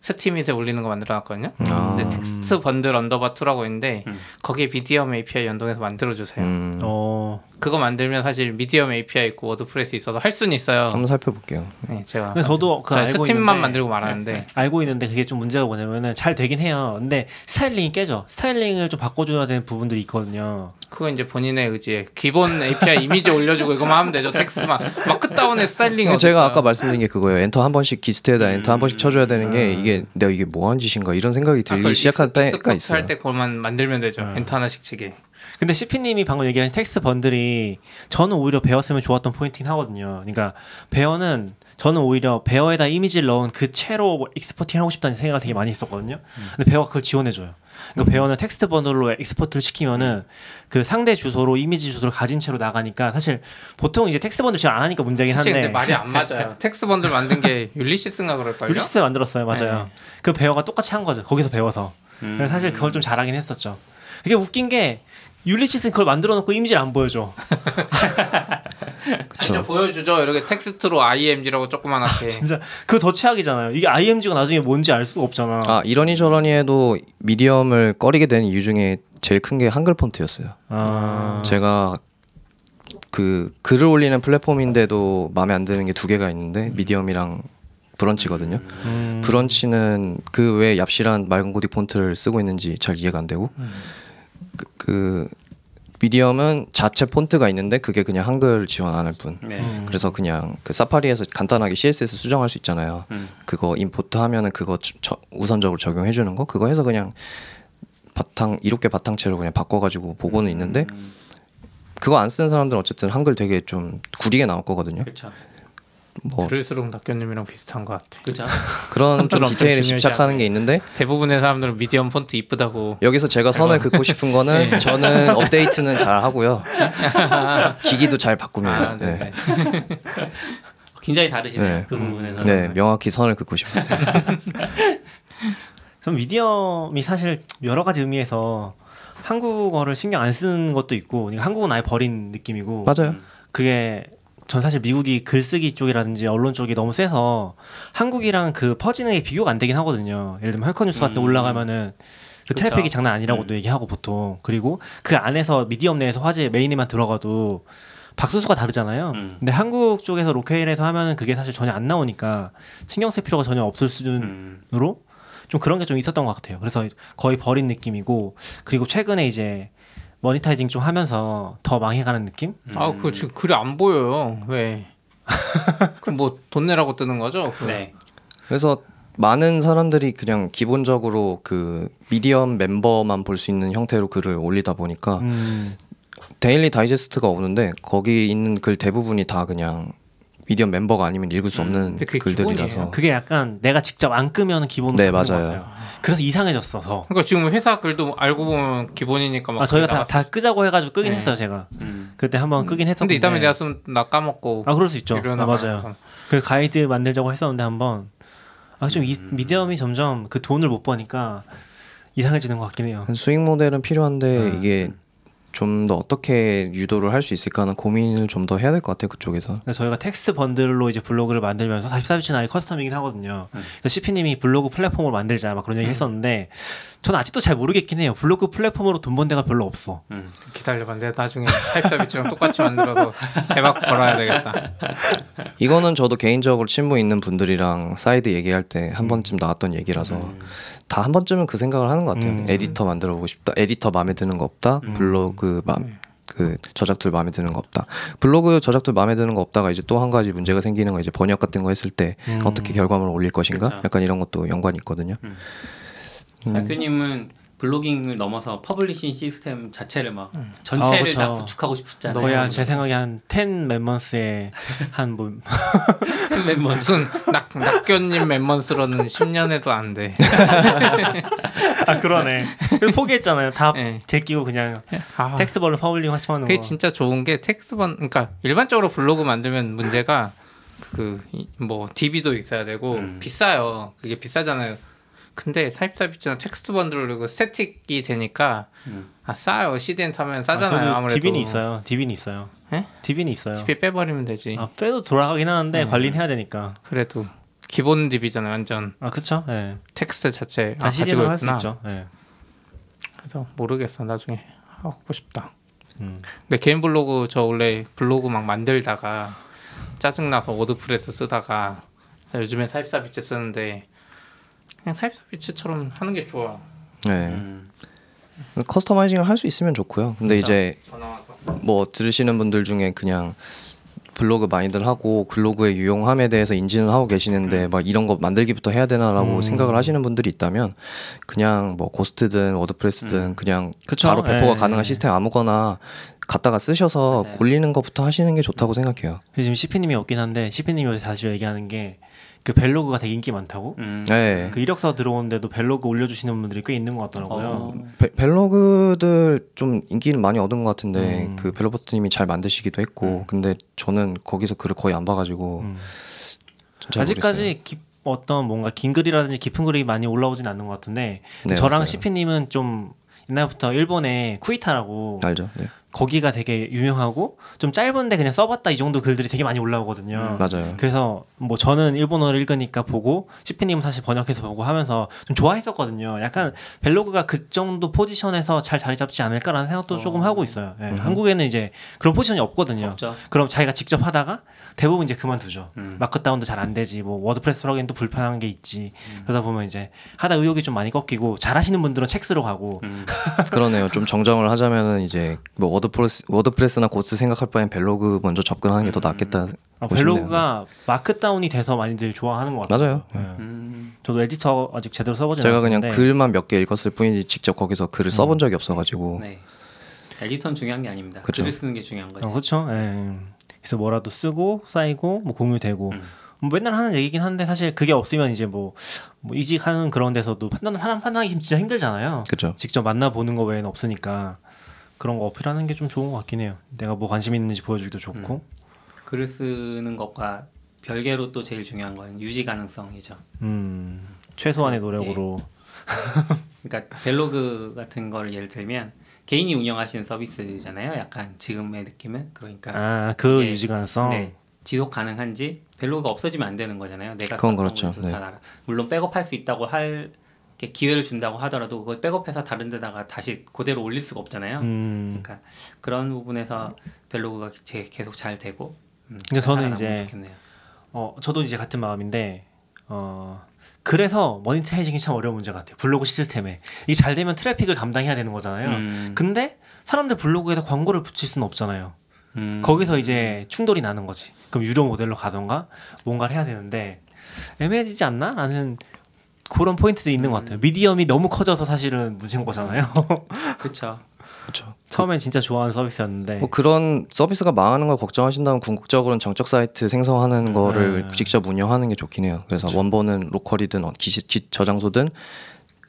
Steemit에 올리는 거 만들어 놨거든요. 아. 근데 TextBundle 언더바 2라고 있는데 음. 거기에 Medium API 연동해서 만들어 주세요. 음, 어. 그거 만들면 사실 Medium API 있고 WordPress 있어서 할 수는 있어요. 한번 살펴볼게요. 네, 제가 근데 저도 그 알고 스팀만 있는데 만들고 말하는데 알고 있는데 그게 좀 문제가 뭐냐면은 잘 되긴 해요. 근데 스타일링이 깨져. 스타일링을 좀 바꿔줘야 되는 부분들이 있거든요. 그거 이제 본인의 의지에 기본 API 이미지 올려주고 이거만 하면 되죠 텍스트만 마크 다운의 스타일링이 근데 어딨어요? 제가 아까 말씀드린 게 그거예요. 엔터 한 번씩 기스트에다 엔터 한 번씩 쳐줘야 되는 게 이게 내가 이게 뭐 하는 짓인가 이런 생각이 아, 들기 시작할 익스- 때가 있어요. 할때 그것만 만들면 되죠 엔터 하나씩 치게 근데 CP님이 방금 얘기한 텍스트 번들이 저는 오히려 Bear 쓰면서 좋았던 포인트긴 하거든요. 그러니까 Bear는 저는 오히려 Bear에다 이미지를 넣은 그 채로 exporting 하고 싶다는 생각을 되게 많이 했었거든요. 근데 Bear가 그걸 지원해줘요. 그러니까 Bear는 TextBundle로 export를 시키면은 그 상대 주소로 이미지 주소를 가진 채로 나가니까 사실 보통 이제 TextBundle 지원 안 하니까 문제긴 한데 근데 말이 안 맞아요 TextBundle 만든 게 Ulysses인가 그럴걸요? Ulysses 만들었어요, 맞아요. 그 Bear가 똑같이 한 거죠. 거기서 배워서. 그래서 사실 그걸 좀 잘하긴 했었죠. 그게 웃긴 게 율리시스는 그걸 만들어 놓고 이미지를 안 보여줘. 아니죠 보여주죠 이렇게 텍스트로 IMG라고 조그만하게 진짜 그거 더 최악이잖아요. 이게 IMG가 나중에 뭔지 알 수가 없잖아. 아 이러니 저러니 해도 미디엄을 꺼리게 된 이유 중에 제일 큰 게 한글 폰트였어요. 아. 제가 그 글을 올리는 플랫폼인데도 마음에 안 드는 게 두 개가 있는데 미디엄이랑 브런치거든요. 음. 브런치는 그 왜 얍실한 맑은 고딕 폰트를 쓰고 있는지 잘 이해가 안 되고 그, 그 미디엄은 자체 폰트가 있는데 그게 그냥 한글 지원 안 할 뿐. 네. 음. 그래서 그냥 그 사파리에서 간단하게 CSS 수정할 수 있잖아요. 음. 그거 임포트 하면은 그거 저- 저- 우선적으로 적용해 주는 거 그거 해서 그냥 바탕 이렇게 바탕체로 그냥 바꿔가지고 보고는 있는데 음, 그거 안 쓰는 사람들은 어쨌든 한글 되게 좀 구리게 나올 거거든요. 그렇죠. 뭐 들을수록 낙교님이랑 비슷한 것 같아 그렇죠. 그런 좀 디테일에 중요시 집착하는. 게 있는데 대부분의 사람들은 미디엄 폰트 이쁘다고 여기서 제가 선을 긋고 싶은 네. 거는 저는 업데이트는 잘 하고요. 기기도 잘 바꿉니다. 아, 네. 네네. 굉장히 다르시네요. 네. 그 부분에서. 네, 명확히 선을 긋고 싶었어요. 전 Medium이 사실 여러 가지 의미에서 한국어를 신경 안 쓰는 것도 있고 그러니까 한국은 아예 버린 느낌이고 맞아요. 그게 전 사실 미국이 글쓰기 쪽이라든지 언론 쪽이 너무 세서 한국이랑 그 퍼지는 게 비교가 안 되긴 하거든요. 예를 들면 Hacker News 같은 데 음. 올라가면은 그 그쵸. 트래픽이 장난 아니라고도 얘기하고 보통 그리고 그 안에서 Medium 내에서 화제 메인에만 들어가도 박수수가 다르잖아요. 음. 근데 한국 쪽에서 로케일에서 하면은 그게 사실 전혀 안 나오니까 신경 쓸 필요가 전혀 없을 수준으로 음. 좀 그런 게 좀 있었던 것 같아요. 그래서 거의 버린 느낌이고 그리고 최근에 이제 모니타이징 좀 하면서 더 망해가는 느낌? 아 그거 지금 글이 안 보여요 왜 그럼 뭐 돈 내라고 뜨는 거죠? 그거? 네. 그래서 많은 사람들이 그냥 기본적으로 그 미디엄 멤버만 볼 수 있는 형태로 글을 올리다 보니까 음, daily digest가 오는데 거기 있는 글 대부분이 다 그냥 Medium 멤버가 아니면 읽을 수 없는 근데 그게 글들이라서 기본이에요. 그게 약간 내가 직접 안 끄면 기본으로 네, 맞아요. 같아요. 그래서 이상해졌어. 더. 그러니까 지금 회사 글도 알고 보면 기본이니까 막 아, 저희가 다, 다 끄자고 해가지고 끄긴 네. 했어요, 제가. 음. 그때 한번 끄긴 했었는데. 근데 이 다음에 내가 쓰면 나 까먹고 아, 그럴 수 있죠. 아, 맞아요. 그 가이드 만들자고 했었는데 한번 아, 좀 이, Medium이 점점 그 돈을 못 버니까 이상해지는 것 같긴 해요. 수익 모델은 필요한데 음. 이게 좀 더 어떻게 유도를 할 수 있을까 하는 고민을 좀 더 해야 될 것 같아요 그쪽에서 저희가 TextBundle로 이제 블로그를 만들면서 44비츠는 아예 custom이긴 하거든요. 그래서 CP님이 블로그 플랫폼을 만들자 막 그런 얘기 했었는데 저는 아직도 잘 모르겠긴 해요. 블로그 플랫폼으로 돈 번 데가 별로 없어. 음. 기다려봐 내가 나중에 사십사비츠랑 똑같이 만들어서 대박 벌어야 되겠다 이거는 저도 개인적으로 친분 있는 분들이랑 사이드 얘기할 때 음. 한 번쯤 나왔던 얘기라서 다 한 번쯤은 그 생각을 하는 것 같아요 음. 에디터 만들어 보고 싶다 에디터 마음에 드는 거 없다 음. 블로그 맘 그 저작 tool 마음에 드는 거 없다. 블로그 저작 tool 마음에 드는 거 없다가 이제 또 한 가지 문제가 생기는 거 이제 번역 같은 거 했을 때 음. 어떻게 결과물을 올릴 것인가? 그쵸. 약간 이런 것도 연관이 있거든요. 음. 음. 사교님은 blogging을 넘어서 publishing 시스템 자체를 막 아, 전체를 그쵸. 다 구축하고 싶잖아요. 거의 한제 생각에 한10 멤버스의 한뭐 멤버 무슨 낙 낙교님 멤버스로는 10년에도 안 돼. 아 그러네. 포기했잖아요. 다 네. 제끼고 그냥 아, 텍스트벌로 퍼블링 하시는 그게 거. 진짜 좋은 게 텍스번 그러니까 일반적으로 블로그 만들면 문제가 그 뭐 DB도 있어야 되고 음. 비싸요. 그게 비싸잖아요. 근데 사입사비치나 텍스트 번들로 스태틱이 되니까 음. 아 싸요. CDN 타면 아, 싸잖아요. 저도 아무래도 디빈이 있어요. 디빈이 있어요. 예? 디빈이 있어요. CP 빼버리면 되지. 아 빼도 돌아가긴 하는데 관리는 해야 되니까. 그래도 기본 DB잖아요. 완전 아 그쵸? 예. 텍스트 자체 아, 다시 가지고 있구나. 있죠. 예. 그래서 모르겠어. 나중에 하고 싶다. 음. 근데 개인 블로그 저 원래 블로그 막 만들다가 짜증 나서 워드프레스 쓰다가 요즘에 타입사비치 쓰는데 그냥 타입사비치처럼 하는 게 좋아. 네. 음. customizing을 할 수 있으면 좋고요. 근데 이제. 뭐 들으시는 분들 중에 그냥 블로그 많이들 하고 블로그의 유용함에 대해서 인지는 하고 계시는데 막 이런 거 만들기부터 해야 되나라고 음. 생각을 하시는 분들이 있다면 그냥 뭐 Ghost든 WordPress든 그냥 그쵸? 바로 배포가 예, 가능한 예. 시스템 아무거나 갖다가 쓰셔서 맞아요. 올리는 것부터 하시는 게 좋다고 생각해요. 지금 CP님이 없긴 한데 CP님이 다시 얘기하는 게 그 벨로그가 되게 인기 많다고. 음. 네. 그 이력서 들어오는데도 벨로그 올려주시는 분들이 꽤 있는 것 같더라고요. 어. 베- 벨로그들 좀 인기는 많이 얻은 것 같은데 음. 그 벨로버트님이 잘 만드시기도 했고 근데 저는 거기서 글을 거의 안 봐가지고 음. 아직까지 깊- 어떤 뭔가 긴 글이라든지 깊은 글이 많이 올라오진 않는 것 같은데 네, 저랑 맞아요. CP님은 좀 옛날부터 일본의 쿠이타라고 알죠? 네. 거기가 되게 유명하고 좀 짧은데 그냥 써봤다 이 정도 글들이 되게 많이 올라오거든요. 맞아요. 그래서 뭐 저는 일본어를 읽으니까 보고 CP님은 사실 번역해서 보고 하면서 좀 좋아했었거든요. 약간 velog가 그 정도 포지션에서 잘 자리 잡지 않을까라는 생각도 조금 하고 있어요. 예, 한국에는 이제 그런 포지션이 없거든요. 없죠. 그럼 자기가 직접 하다가 대부분 이제 그만두죠. 음. Markdown도 잘 안 되지. 뭐 WordPress plugin도 불편한 게 있지. 그러다 보면 이제 하다 의욕이 좀 많이 꺾이고 잘하시는 분들은 책 쓰러 가고 음. 그러네요. 좀 정정을 하자면은 이제 뭐 WordPress WordPress나 Ghost 생각할 바엔 velog 먼저 접근하는 게 더 낫겠다. 아, 보시면 velog가 Markdown이 돼서 많이들 좋아하는 것 같아요. 맞아요. 예. 음. 저도 에디터 아직 제대로 써보지 제가 그냥 않았는데 글만 몇 개 읽었을 뿐이지 직접 거기서 글을 써본 적이 없어가지고 네. 에디터는 중요한 게 아닙니다. 그쵸. 글을 쓰는 게 중요한 거죠. 어, 그렇죠. 예. 그래서 뭐라도 쓰고 쌓이고 뭐 공유되고 음. 뭐 맨날 하는 얘기긴 한데 사실 그게 없으면 이제 뭐, 뭐 이직하는 그런 데서도 판단 사람 판단하기 진짜 힘들잖아요. 그죠. 직접 만나 보는 거 외에는 없으니까 그런 거 어필하는 게 좀 좋은 것 같긴 해요. 내가 뭐 관심 있는지 보여주기도 좋고. 글을 쓰는 것과 별개로 또 제일 중요한 건 유지 가능성이죠. 음. 최소한의 노력으로 그러니까 벨로그 같은 걸 예를 들면 개인이 운영하시는 서비스잖아요. 약간 지금의 느낌은 그러니까 아그 예. 유지 가능성. 네, 지속 가능한지 벨로그가 없어지면 안 되는 거잖아요. 내가 그건 그렇죠. 네. 물론 백업할 수 있다고 할 기회를 준다고 하더라도 그걸 백업해서 다른 데다가 다시 그대로 올릴 수가 없잖아요. 음. 그러니까 그런 부분에서 벨로그가 제- 계속 잘 되고 음, 근데 저는 이제 좋겠네요. 어 저도 이제 같은 마음인데 어 그래서 모니타이징이 참 어려운 문제 같아요. 블로그 시스템에 이게 잘 되면 트래픽을 감당해야 되는 거잖아요. 음, 근데 사람들 블로그에다 광고를 붙일 수는 없잖아요. 음, 거기서 이제 충돌이 나는 거지. 그럼 유료 모델로 가던가 뭔가를 해야 되는데 애매해지지 않나? 라는 그런 포인트도 있는 것 같아요. 미디엄이 너무 커져서 사실은 문제인 거잖아요. 그렇죠. 그렇죠. 처음엔 진짜 좋아하는 서비스였는데 뭐 그런 서비스가 망하는 걸 걱정하신다면 궁극적으로는 정적 사이트 생성하는 거를 음. 직접 운영하는 게 좋긴 해요. 그래서 원본은 로컬이든 어, 기시, 지, 저장소든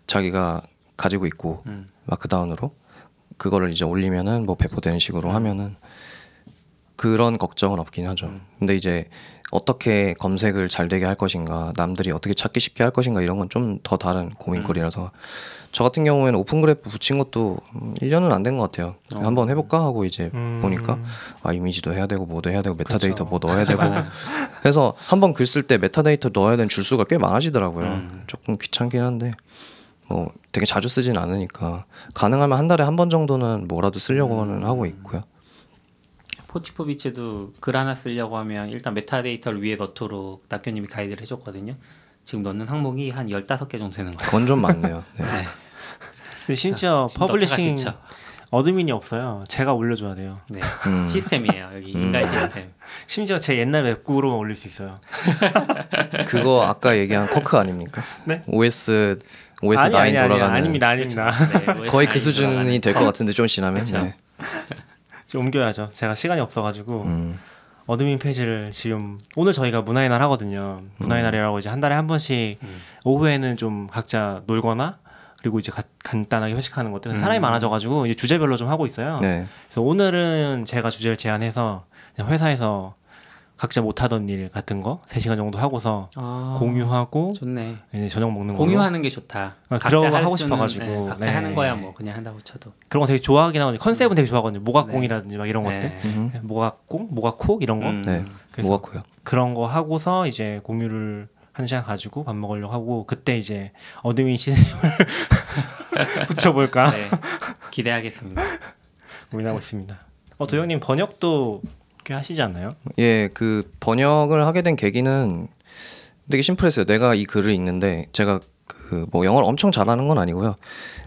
자기가 가지고 있고 음. 마크 다운으로 그거를 이제 올리면은 뭐 배포되는 식으로 하면은 그런 걱정은 없긴 하죠. 근데 이제 어떻게 검색을 잘 되게 할 것인가, 남들이 어떻게 찾기 쉽게 할 것인가 이런 건 좀 더 다른 고민거리라서 저 같은 경우에는 Open Graph 붙인 것도 음, 1년은 안 된 것 같아요. 어. 한번 해볼까 하고 이제 음. 보니까 아 이미지도 해야 되고 뭐도 해야 되고 메타데이터 그쵸. 뭐 넣어야 되고 그래서 한번 글 쓸 때 메타데이터 넣어야 되는 줄수가 꽤 많아지더라고요. 음. 조금 귀찮긴 한데 뭐 되게 자주 쓰진 않으니까 가능하면 한 달에 한 번 정도는 뭐라도 쓰려고는 음. 하고 있고요. 44bits도 글 하나 쓰려고 하면 일단 metadata를 위에 넣도록 낙교님이 가이드를 해줬거든요. 지금 넣는 항목이 한 15개 정도 되는 거예요. 그건 좀 많네요. 네. 네. 근데 심지어 넣다가 퍼블리싱. 어드민이 없어요. 제가 올려줘야 돼요. 네. 음. 시스템이에요. 여기 음. 인간 시스템. 심지어 제 옛날 웹구로만 올릴 수 있어요. 그거 아까 얘기한 커크 아닙니까? 네? OS OS 아니, 9 아니, 아니, 돌아가는 아닙니다, 아닙니다. 네, 거의 그 OS9 수준이 될것 거. 같은데 좀 지나면 그쵸. 네. 좀 옮겨야죠. 제가 시간이 없어가지고 음. admin 페이지를 지금 오늘 저희가 문화의 날 하거든요. 문화의 날이라고 이제 한 달에 한 번씩 음. 오후에는 좀 각자 놀거나 그리고 이제 가- 간단하게 회식하는 것들 음. 사람이 많아져가지고 이제 주제별로 좀 하고 있어요. 네. 그래서 오늘은 제가 주제를 제안해서 회사에서 각자 못하던 일 같은 거 3시간 정도 하고서 아, 공유하고 좋네. 이제 저녁 먹는 거 공유하는 게 좋다. 아, 그런 거할 하고 수는, 싶어 가지고. 네, 각자 네. 하는 거야 뭐 그냥 한다고 쳐도. 그런 거 되게 좋아하긴 하거든요. 컨셉은 되게 좋아하거든요. 모각공이라든지 막 이런 것들. 네. 음. 모각공, 모각코 이런 거 음. 네. 뭐가고요? 그런 거 하고서 이제 공유를 한 시간 가지고 밥 먹으려고 하고 그때 이제 admin 시스템을 붙여볼까 네. 기대하겠습니다. 고민하고 있습니다. 어 도영님 번역도 꽤 하시지 않나요? 예, 그 번역을 하게 된 계기는 되게 심플했어요. 내가 이 글을 읽는데 제가 그 뭐 영어를 엄청 잘하는 건 아니고요.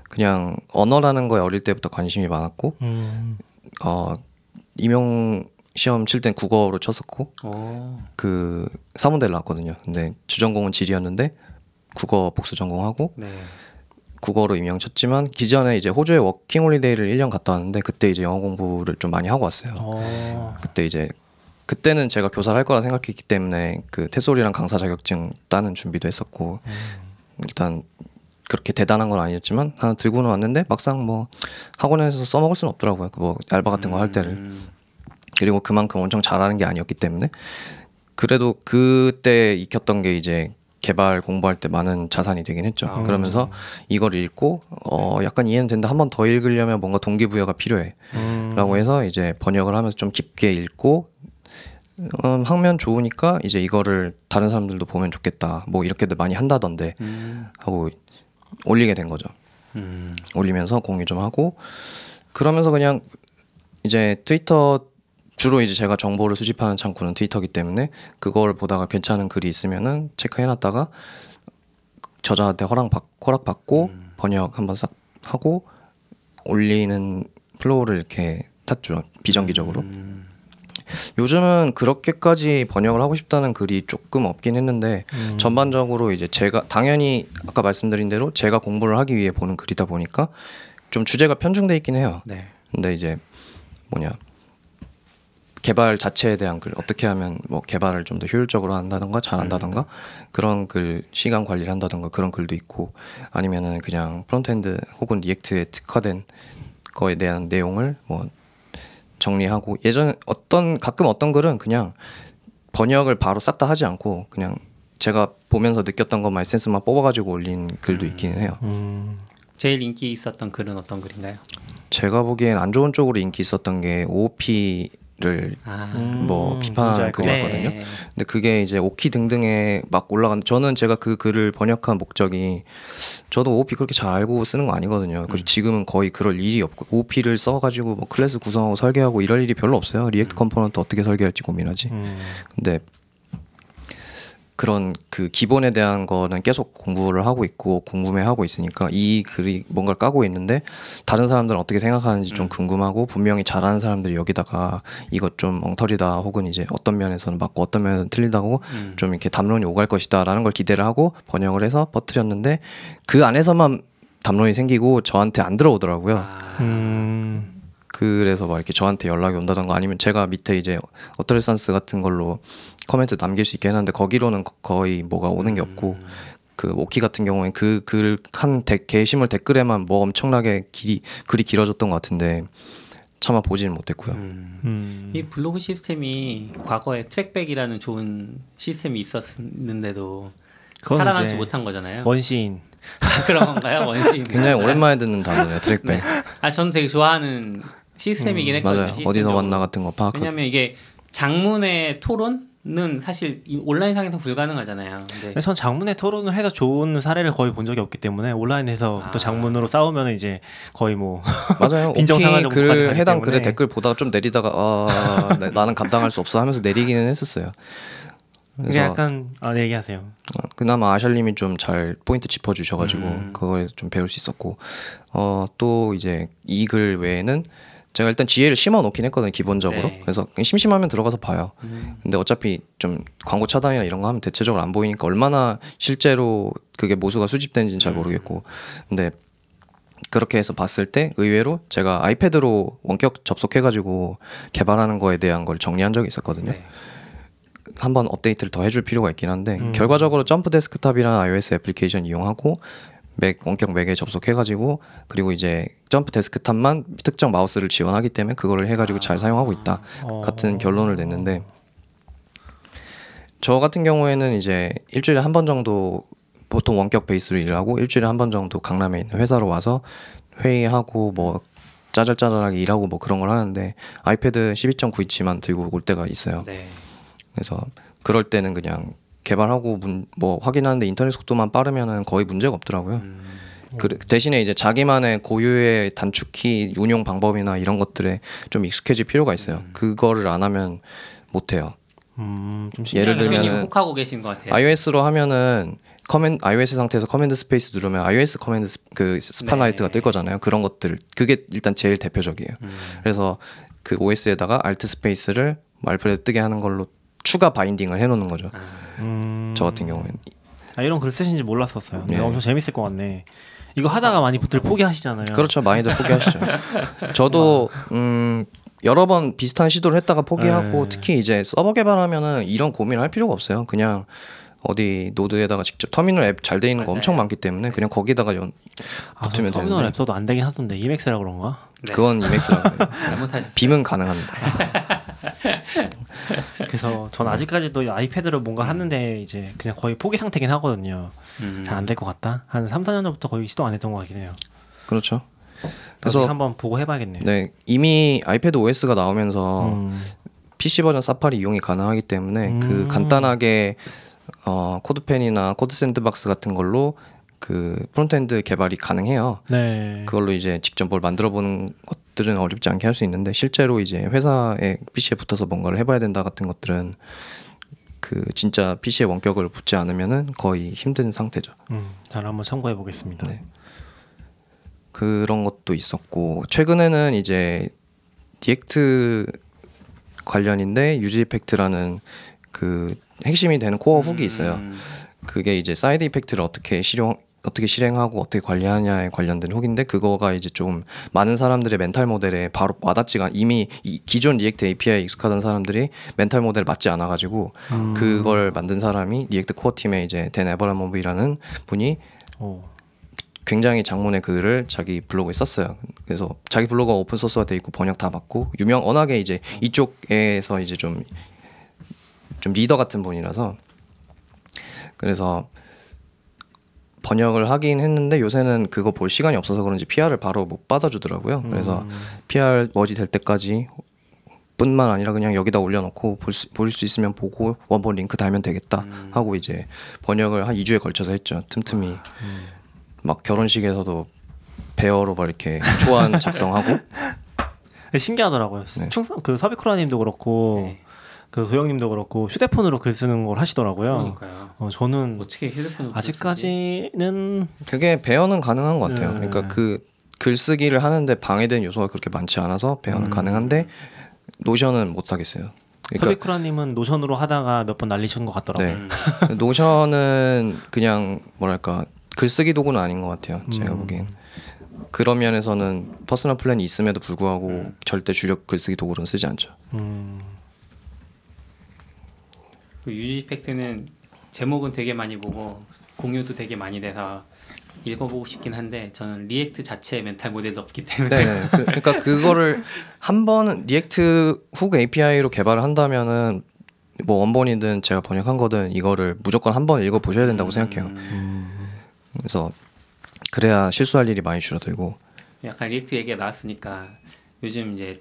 그냥 언어라는 거에 어릴 때부터 관심이 많았고 음. 어 임용 시험 칠 땐 국어로 쳤었고 오. 그 사범대를 나왔거든요. 근데 주전공은 지리였는데 국어 복수 전공하고 네. 국어로 임용 쳤지만 기존에 이제 호주에 워킹 홀리데이를 1년 갔다 왔는데 그때 이제 영어 공부를 좀 많이 하고 왔어요. 어. 그때 이제 그때는 제가 교사를 할 거라 생각했기 때문에 그 TESOL이랑 강사 자격증 따는 준비도 했었고 일단 그렇게 대단한 건 아니었지만 하나 들고는 왔는데 막상 뭐 학원에서 써먹을 수는 없더라고요. 그뭐 알바 같은 거 할 때를 음. 그리고 그만큼 엄청 잘하는 게 아니었기 때문에 그래도 그때 익혔던 게 이제 개발 공부할 때 많은 자산이 되긴 했죠. 아, 그러면서 이걸 읽고 어 약간 이해는 된다. 한 번 더 읽으려면 뭔가 동기부여가 필요해. 음. 라고 해서 이제 번역을 하면서 좀 깊게 읽고 음, 학면 좋으니까 이제 이거를 다른 사람들도 보면 좋겠다. 뭐 이렇게도 많이 한다던데 음. 하고 올리게 된 거죠. 음. 올리면서 공유 좀 하고 그러면서 그냥 이제 트위터 주로 이제 제가 정보를 수집하는 창구는 트위터기 때문에 그걸 보다가 괜찮은 글이 있으면은 체크해놨다가 저자한테 허락 받 허락 받고 번역 한번 싹 하고 올리는 flow를 이렇게 탔죠 비정기적으로. 음. 요즘은 그렇게까지 번역을 하고 싶다는 글이 조금 없긴 했는데 음. 전반적으로 이제 제가 당연히 아까 말씀드린 대로 제가 공부를 하기 위해 보는 글이다 보니까 좀 주제가 편중돼 있긴 해요. 네. 근데 이제 뭐냐 개발 자체에 대한 글 어떻게 하면 뭐 개발을 좀 더 효율적으로 한다던가 잘한다던가 그런 글 시간 관리를 한다던가 그런 글도 있고 아니면은 그냥 frontend 혹은 React에 특화된 거에 대한 내용을 뭐 정리하고 예전 어떤 가끔 어떤 글은 그냥 번역을 바로 싹 다 하지 않고 그냥 제가 보면서 느꼈던 것만 에센스만 뽑아가지고 올린 글도 있기는 해요. 음. 제일 인기 있었던 글은 어떤 글인가요? 제가 보기엔 안 좋은 쪽으로 인기 있었던 게 OOP 를 아. 음. 뭐알것 글이었거든요. 네. 근데 그게 이제 OKKY 등등에 막 올라갔는데 저는 제가 그 글을 번역한 목적이 저도 OOP 그렇게 잘 알고 쓰는 거 아니거든요. 그리고 지금은 거의 그럴 일이 없고 OOP를 써가지고 뭐 클래스 구성하고 설계하고 이럴 일이 별로 없어요. React component 어떻게 설계할지 고민하지. 음. 근데 그런 그 기본에 대한 거는 계속 공부를 하고 있고 궁금해하고 있으니까 이 글이 뭔가를 까고 있는데 다른 사람들은 어떻게 생각하는지 좀 궁금하고 분명히 잘하는 사람들이 여기다가 이것 좀 엉터리다 혹은 이제 어떤 면에서는 맞고 어떤 면에서는 틀리다고 음. 좀 이렇게 담론이 오갈 것이다라는 걸 기대를 하고 번역을 해서 퍼뜨렸는데 그 안에서만 담론이 생기고 저한테 안 들어오더라고요. 아. 음. 그래서 막 이렇게 저한테 연락이 온다던가 아니면 제가 밑에 이제 utterances 같은 걸로 코멘트 남길 수 있게 해놨는데 거기로는 거- 거의 뭐가 오는 게 없고 그 OKKY 같은 경우엔 그글한 게시물 댓글에만 뭐 엄청나게 길이 글이 길어졌던 것 같은데 차마 보지는 못했고요. 음. 음. 이 블로그 시스템이 과거에 trackback이라는 좋은 시스템이 있었는데도 살아남지 못한 거잖아요. 원시인. 그런 건가요, 원시? 굉장히 오랜만에 듣는 단어네요 trackback. 아, 저는 되게 좋아하는 시스템이긴 음, 했거든요. 맞아요. 어디서 시스템적으로. 만나 같은 거 파악. 왜냐하면 이게 장문의 토론 은 사실 이 온라인상에서 불가능하잖아요. 근데 근데 전 장문의 토론을 해서 좋은 사례를 거의 본 적이 없기 때문에 온라인에서 아. 또 장문으로 싸우면 이제 거의 뭐 맞아요. 오키 빈정상할 정도까지 글 가기 해당 때문에. 글에 댓글 보다가 좀 내리다가 아 나- 나는 감당할 수 없어 하면서 내리기는 했었어요. 이게 그래서 약간 아, 네, 얘기하세요. 어, 그나마 아샬님이 좀 잘 포인트 짚어주셔가지고 음. 그거에 좀 배울 수 있었고 어 또 이제 이 글 외에는 제가 일단 GA를 심어 놓긴 했거든요 기본적으로 네. 그래서 심심하면 들어가서 봐요 음. 근데 어차피 좀 광고 차단이나 이런 거 하면 대체적으로 안 보이니까 얼마나 실제로 그게 모수가 수집되는지는 잘 음. 모르겠고 근데 그렇게 해서 봤을 때 의외로 제가 아이패드로 원격 접속해가지고 개발하는 거에 대한 걸 정리한 적이 있었거든요 네. 한번 업데이트를 더 해줄 필요가 있긴 한데 음. 결과적으로 Jump Desktop이라는 iOS 애플리케이션 이용하고 Mac 원격 Mac에 접속해가지고 그리고 이제 Jump Desktop만 특정 마우스를 지원하기 때문에 그거를 해가지고 잘 사용하고 있다 어. 같은 결론을 냈는데 저 같은 경우에는 이제 일주일에 한 번 정도 보통 원격 베이스로 일을 하고 일주일에 한 번 정도 강남에 있는 회사로 와서 회의하고 뭐 짜잘짜잘하게 일하고 뭐 그런 걸 하는데 iPad 12.9인치만 들고 올 때가 있어요. 네. 그래서 그럴 때는 그냥 개발하고 문, 뭐 확인하는데 인터넷 속도만 빠르면은 거의 문제가 없더라고요. 음. 그 대신에 이제 자기만의 고유의 단축키 운용 방법이나 이런 것들에 좀 익숙해질 필요가 있어요. 그거를 안 하면 못 해요. 음, 좀 예를 대표님 혹하고 계신 것 같아요. iOS로 하면은 커맨 iOS 상태에서 command space 누르면 iOS command s, 그 Spotlight가 네. 뜰 거잖아요. 그런 것들 그게 일단 제일 대표적이에요. 음. 그래서 그 OS에다가 alt space를 Alfred 뜨게 하는 걸로 추가 binding을 해놓는 거죠. 아, 음. 저 같은 경우에는 아, 이런 글 쓰신지 몰랐었어요. 근데 네. 엄청 재밌을 것 같네. 이거 하다가 많이 분들 포기하시잖아요. 그렇죠. 많이들 포기하시죠. 저도 음 여러 번 비슷한 시도를 했다가 포기하고 네. 특히 이제 서버 개발하면은 이런 고민을 할 필요가 없어요. 그냥 어디 node에다가 직접 터미널 앱 잘 돼 있는 거 맞아요. 엄청 많기 때문에 그냥 거기다가 연 아, 붙으면 저 터미널 되는데. 앱 써도 안 되긴 하던데 Emacs라 그런가? 네. 그건. 잘못하셨어요. Vim은 가능합니다. 그래서 전 아직까지도 이 iPad로 뭔가 하는데 이제 그냥 거의 포기 상태긴 하거든요. 음. 잘안 될 것 같다. 한 3, 4년 전부터 거의 시도 안 했던 것 같긴 해요. 그렇죠. 그래서 한번 보고 해봐야겠네요. 네 이미 iPadOS가 나오면서 음, PC 버전 사파리 이용이 가능하기 때문에 그 음. 간단하게 어, CodePen이나 CodeSandbox 같은 걸로 그 frontend 개발이 가능해요. 네. 그걸로 이제 직접 뭘 만들어 보는 것들은 어렵지 않게 할 수 있는데 실제로 이제 회사에 PC에 붙어서 뭔가를 해봐야 된다 같은 것들은 그 진짜 PC에 원격을 붙지 않으면은 거의 힘든 상태죠. 음, 잘 한번 참고해 보겠습니다. 네. 그런 것도 있었고 최근에는 이제 React 관련인데 useEffect라는 그 핵심이 되는 코어 훅이 있어요. 음. 그게 이제 side effect를 어떻게 실용 어떻게 실행하고 어떻게 관리하냐에 관련된 hook인데 그거가 이제 좀 많은 사람들의 mental model에 바로 와닿지가 이미 이 기존 React API에 익숙하던 사람들이 mental model 맞지 않아 가지고 음. 그걸 만든 사람이 React core 팀의 이제 Dan Abramov이라는 분이 오. 굉장히 장문의 글을 자기 블로그에 썼어요. 그래서 자기 블로그가 오픈 소스가 돼 있고 번역 다 받고 유명 워낙에 이제 이쪽에서 이제 좀좀 리더 같은 분이라서 그래서 번역을 하긴 했는데 요새는 그거 볼 시간이 없어서 그런지 PR을 바로 못 받아주더라고요. 그래서 음. PR 머지 될 때까지 뿐만 아니라 그냥 여기다 올려놓고 볼 수, 볼 수 있으면 보고 원본 링크 달면 되겠다 음. 하고 이제 번역을 한 2주에 걸쳐서 했죠. 틈틈이 막 결혼식에서도 배어로 막 이렇게 초안 작성하고 신기하더라고요. 네. 충성 그 서비쿠라님도 그렇고 네. 그 도영님도 그렇고 휴대폰으로 글 쓰는 걸 하시더라고요. 그러니까요. 어, 저는 어떻게 휴대폰을 아직까지는 그게 배어는 가능한 것 같아요. 네. 그러니까 그 글쓰기를 하는데 방해되는 요소가 그렇게 많지 않아서 배어는 음. 가능한데 노션은 못 사겠어요. 그러니까 서비쿠라님은 노션으로 하다가 몇 번 날리신 것 같더라고요. 네. 음. 노션은 그냥 뭐랄까 글쓰기 도구는 아닌 것 같아요. 제가 음. 보기엔 그런 면에서는 personal plan이 있음에도 불구하고 음. 절대 주력 글쓰기 도구로는 쓰지 않죠. 음, 그 useEffect는 제목은 되게 많이 보고 공유도 되게 많이 돼서 읽어보고 싶긴 한데 저는 React 자체 mental model도 없기 때문에. 네, 그, 그러니까 그거를 한 번 React hook API로 개발을 한다면은 뭐 원본이든 제가 번역한 거든 이거를 무조건 한 번 읽어 보셔야 된다고 생각해요. 음, 그래서 그래야 실수할 일이 많이 줄어들고. 약간 React 얘기가 나왔으니까 요즘 이제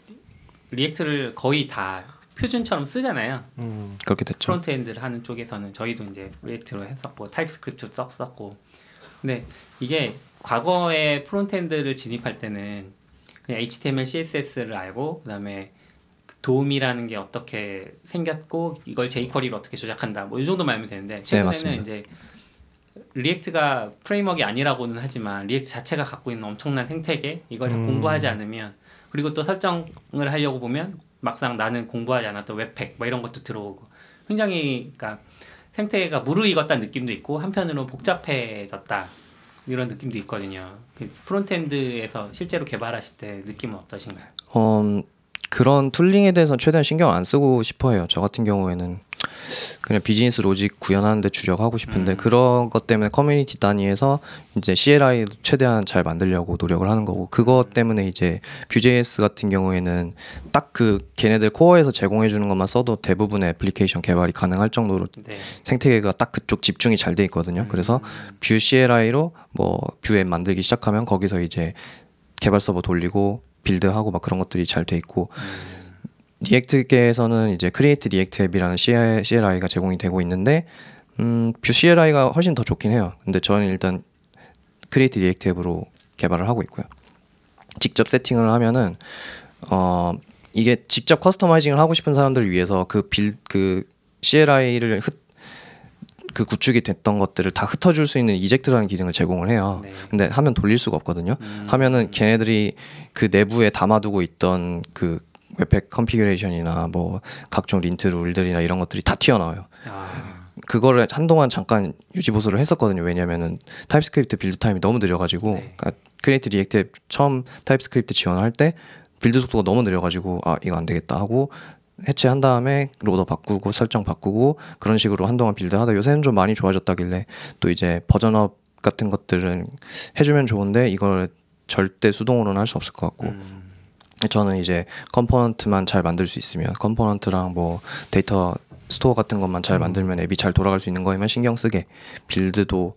React를 거의 다 표준처럼 쓰잖아요. 음, 그렇게 됐죠. frontend를 하는 쪽에서는 저희도 이제 React로 했었고 TypeScript 썼었고 근데 이게 과거에 frontend를 진입할 때는 그냥 HTML, CSS를 알고 그다음에 DOM이라는 게 어떻게 생겼고 이걸 jQuery로 어떻게 조작한다 뭐 이 정도만 알면 되는데 최근에는 맞습니다. 이제 React가 framework가 아니라고는 하지만 React 자체가 갖고 있는 엄청난 생태계 이걸 다 음. 공부하지 않으면 그리고 또 설정을 하려고 보면 막상 나는 공부하지 않았던 webpack 뭐 이런 것도 들어오고 굉장히 그러니까 생태계가 무르익었다는 느낌도 있고 한편으로 복잡해졌다 이런 느낌도 있거든요. 그 frontend에서 실제로 개발하실 때 느낌은 어떠신가요? 음, 그런 tooling에 대해서 최대한 신경 안 쓰고 싶어해요. 저 같은 경우에는 그냥 business logic 구현하는데 주력하고 싶은데 음. 그런 것 때문에 커뮤니티 단위에서 이제 CLI 최대한 잘 만들려고 노력을 하는 거고 그것 때문에 이제 Vue.js 같은 경우에는 딱 그 걔네들 core에서 제공해 주는 것만 써도 대부분의 애플리케이션 개발이 가능할 정도로 네. 생태계가 딱 그쪽 집중이 잘 돼 있거든요. 음. 그래서 Vue CLI로 뭐 Vue 앱 만들기 시작하면 거기서 이제 개발 서버 돌리고 build하고 막 그런 것들이 잘 돼 있고 React계에서는 이제 Create React App이라는 CLI가 제공이 되고 있는데 음, Vue CLI가 훨씬 더 좋긴 해요. 근데 저는 일단 Create React App으로 개발을 하고 있고요. 직접 세팅을 하면은 어 이게 직접 customizing을 하고 싶은 사람들을 위해서 그 빌그 CLI를 흩, 그 구축이 됐던 것들을 다 흩어줄 수 있는 eject라는 기능을 제공을 해요. 네. 근데 하면 돌릴 수가 없거든요. 음. 하면은 걔네들이 그 내부에 담아두고 있던 그 webpack configuration이나 뭐 각종 lint rule들이나 이런 것들이 다 튀어나와요. 아, 그거를 한동안 잠깐 유지 보수를 했었거든요. 왜냐면은 TypeScript build time이 너무 느려가지고 네. 그러니까 Create React App 처음 TypeScript 지원할 때 build 속도가 너무 느려가지고 아 이거 안 되겠다 하고 해체한 다음에 loader 바꾸고 설정 바꾸고 그런 식으로 한동안 build 하다 요새는 좀 많이 좋아졌다길래 또 이제 버전업 같은 것들은 해주면 좋은데 이걸 절대 수동으로는 할 수 없을 것 같고 음. 저는 이제 component만 잘 만들 수 있으면 component랑 뭐 데이터 스토어 같은 것만 잘 만들면 앱이 잘 돌아갈 수 있는 거에만 신경 쓰게 build도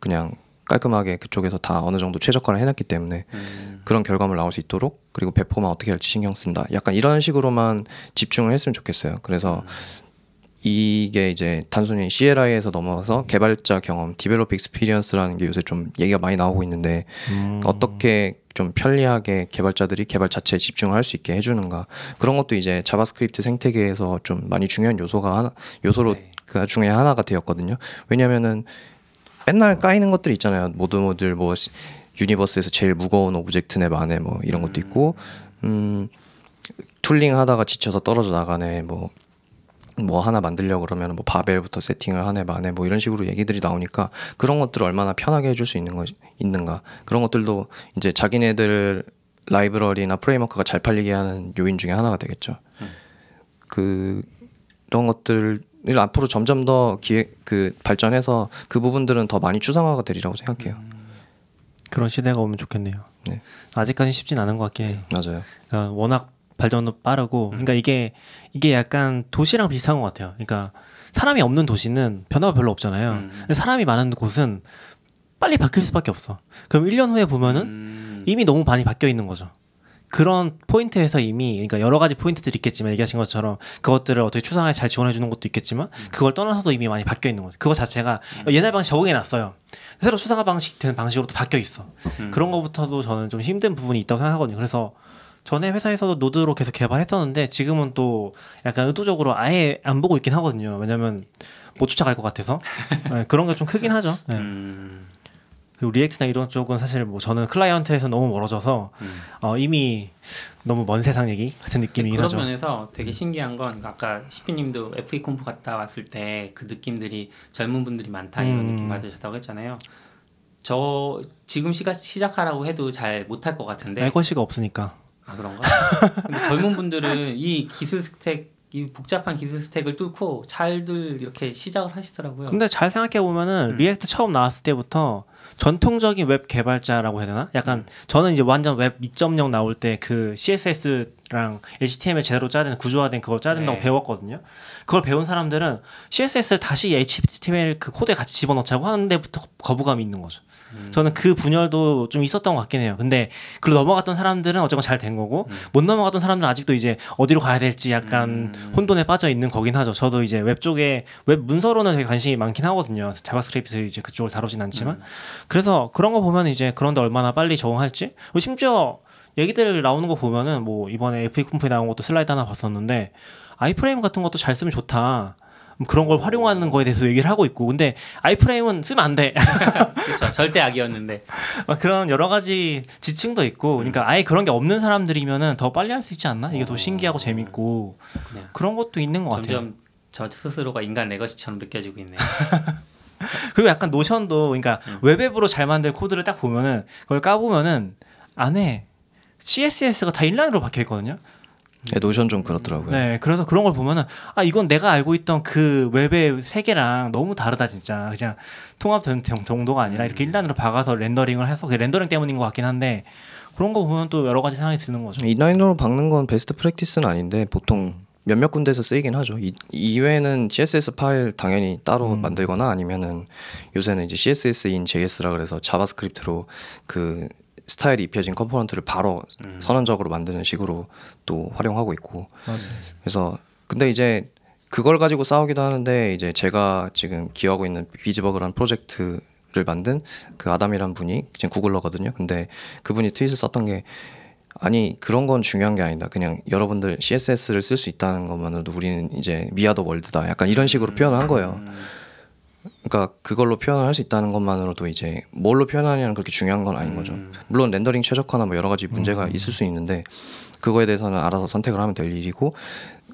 그냥 깔끔하게 그쪽에서 다 어느 정도 최적화를 해놨기 때문에 음. 그런 결과물 나올 수 있도록 그리고 배포만 어떻게 할지 신경 쓴다. 약간 이런 식으로만 집중을 했으면 좋겠어요. 그래서 이게 이제 단순히 CLI에서 넘어서 개발자 경험, developer experience라는 게 요새 좀 얘기가 많이 나오고 있는데 음. 어떻게 좀 편리하게 개발자들이 개발 자체에 집중을 할수 있게 해주는가 그런 것도 이제 JavaScript 생태계에서 좀 많이 중요한 요소가 하나 요소로 네. 그 중에 하나가 되었거든요. 왜냐면은 맨날 까이는 것들 있잖아요. node modules 뭐 시- universe에서 제일 무거운 object 앱 안에 뭐 이런 것도 있고 음 tooling 하다가 지쳐서 떨어져 나가네 뭐 뭐 하나 만들려고 그러면 뭐 Babel부터 세팅을 하네 마네 뭐 이런 식으로 얘기들이 나오니까 그런 것들을 얼마나 편하게 해줄 수 있는 거 있는가 그런 것들도 이제 자기네들 라이브러리나 프레임워크가 잘 팔리게 하는 요인 중에 하나가 되겠죠. 그 그런 것들을 앞으로 점점 더 기획 그 발전해서 그 부분들은 더 많이 추상화가 되리라고 생각해요. 그런 시대가 오면 좋겠네요. 네. 아직까지 쉽진 않은 것 같긴 해요. 맞아요. 그러니까 워낙 발전도 빠르고, 그러니까 이게 이게 약간 도시랑 비슷한 것 같아요. 그러니까 사람이 없는 도시는 변화가 별로 없잖아요. 음. 근데 사람이 많은 곳은 빨리 바뀔 수밖에 없어. 그럼 1년 후에 보면은 음. 이미 너무 많이 바뀌어 있는 거죠. 그런 포인트에서 이미 그러니까 여러 가지 포인트들이 있겠지만 얘기하신 것처럼 그것들을 어떻게 추상화에 잘 지원해 주는 것도 있겠지만 그걸 떠나서도 이미 많이 바뀌어 있는 거죠. 그거 자체가 옛날 방식 적응해 놨어요. 새로 추상화 방식 되는 방식으로 또 바뀌어 있어. 음. 그런 거부터도 저는 좀 힘든 부분이 있다고 생각하거든요. 그래서 전에 회사에서도 노드로 계속 개발했었는데 지금은 또 약간 의도적으로 아예 안 보고 있긴 하거든요. 왜냐면 못 쫓아갈 것 같아서 네, 그런 게 좀 크긴 하죠. 네. 음. 그리고 React나 이런 쪽은 사실 뭐 저는 클라이언트에서 너무 멀어져서 음. 어, 이미 너무 먼 세상 얘기 같은 느낌이긴 그런 하죠. 면에서 되게 신기한 건 아까 시피님도 FEConf 갔다 왔을 때 그 느낌들이 젊은 분들이 많다 이런 음. 느낌 받으셨다고 했잖아요. 저 지금 시가, 시작하라고 해도 잘 못할 것 같은데 알 것이가 없으니까. 아 그런가? 근데 젊은 분들은 이 기술 스택 이 복잡한 기술 스택을 뚫고 잘들 이렇게 시작을 하시더라고요. 근데 잘 생각해 보면은 음. React 처음 나왔을 때부터 전통적인 웹 개발자라고 해야 되나? 약간 음. 저는 이제 완전 웹 2.0 나올 때 그 CSS랑 HTML 제대로 짜야 되는 구조화된 그걸 짜야 된다고 네. 배웠거든요. 그걸 배운 사람들은 CSS를 다시 HTML 그 코드에 같이 집어넣자고 하는 데부터 거부감이 있는 거죠. 음. 저는 그 분열도 좀 있었던 것 같긴 해요. 근데 그로 넘어갔던 사람들은 어쨌건 잘 된 거고 못 넘어갔던 사람들은 아직도 이제 어디로 가야 될지 약간 음. 혼돈에 빠져 있는 거긴 하죠. 저도 이제 웹 쪽에 웹 문서로는 되게 관심이 많긴 하거든요. JavaScript 이제 그쪽을 다루진 않지만 그래서 그런 거 보면 이제 그런데 얼마나 빨리 적응할지 심지어 얘기들 나오는 거 보면은 뭐 이번에 FEConf에 나온 것도 슬라이드 하나 봤었는데 iframe 같은 것도 잘 쓰면 좋다. 뭐 그런 걸 활용하는 거에 대해서 얘기를 하고 있고 근데 아이프레임은 쓰면 안 돼. 그렇죠. 절대 악이었는데. 막 그런 여러 가지 지층도 있고 그러니까 아예 그런 게 없는 사람들이면은 더 빨리 할 수 있지 않나? 이게 더 신기하고 재밌고 그냥 그런 것도 있는 것 같아요. 점점 저 스스로가 인간 레거시처럼 느껴지고 있네요. 그리고 약간 노션도 그러니까 웹앱으로 잘 만든 코드를 딱 보면은 그걸 까보면은 안에 CSS가 다 인라인으로 박혀 있거든요. 네, Notion 좀 그렇더라고요. 네, 그래서 그런 걸 보면은 아 이건 내가 알고 있던 그 웹의 세계랑 너무 다르다 진짜 그냥 통합 정- 정도가 아니라 이렇게 inline으로 박아서 렌더링을 해서 그 렌더링 때문인 것 같긴 한데 그런 거 보면 또 여러 가지 상황이 드는 거죠. inline으로 박는 건 best practice는 아닌데 보통 몇몇 군데에서 쓰이긴 하죠. 이, 이외에는 CSS 파일 당연히 따로 만들거나 아니면은 요새는 이제 CSS in JS라 그래서 JavaScript로 그 스타일이 입혀진 component를 바로 선언적으로 만드는 식으로 또 활용하고 있고 그래서 근데 이제 그걸 가지고 싸우기도 하는데 이제 제가 지금 기여하고 있는 VisBug라는 프로젝트를 만든 그 아담이란 분이 지금 Googler거든요. 근데 그분이 tweet을 썼던 게 아니 그런 건 중요한 게 아니다. 그냥 여러분들 CSS를 쓸 수 있다는 것만으로도 우리는 이제 We are the World다. 약간 이런 식으로 표현을 한 거예요. 그러니까 그걸로 표현을 할 수 있다는 것만으로도 이제 뭘로 표현하냐는 그렇게 중요한 건 아닌 거죠. 물론 렌더링 최적화나 뭐 여러 가지 문제가 있을 수 있는데 그거에 대해서는 알아서 선택을 하면 될 일이고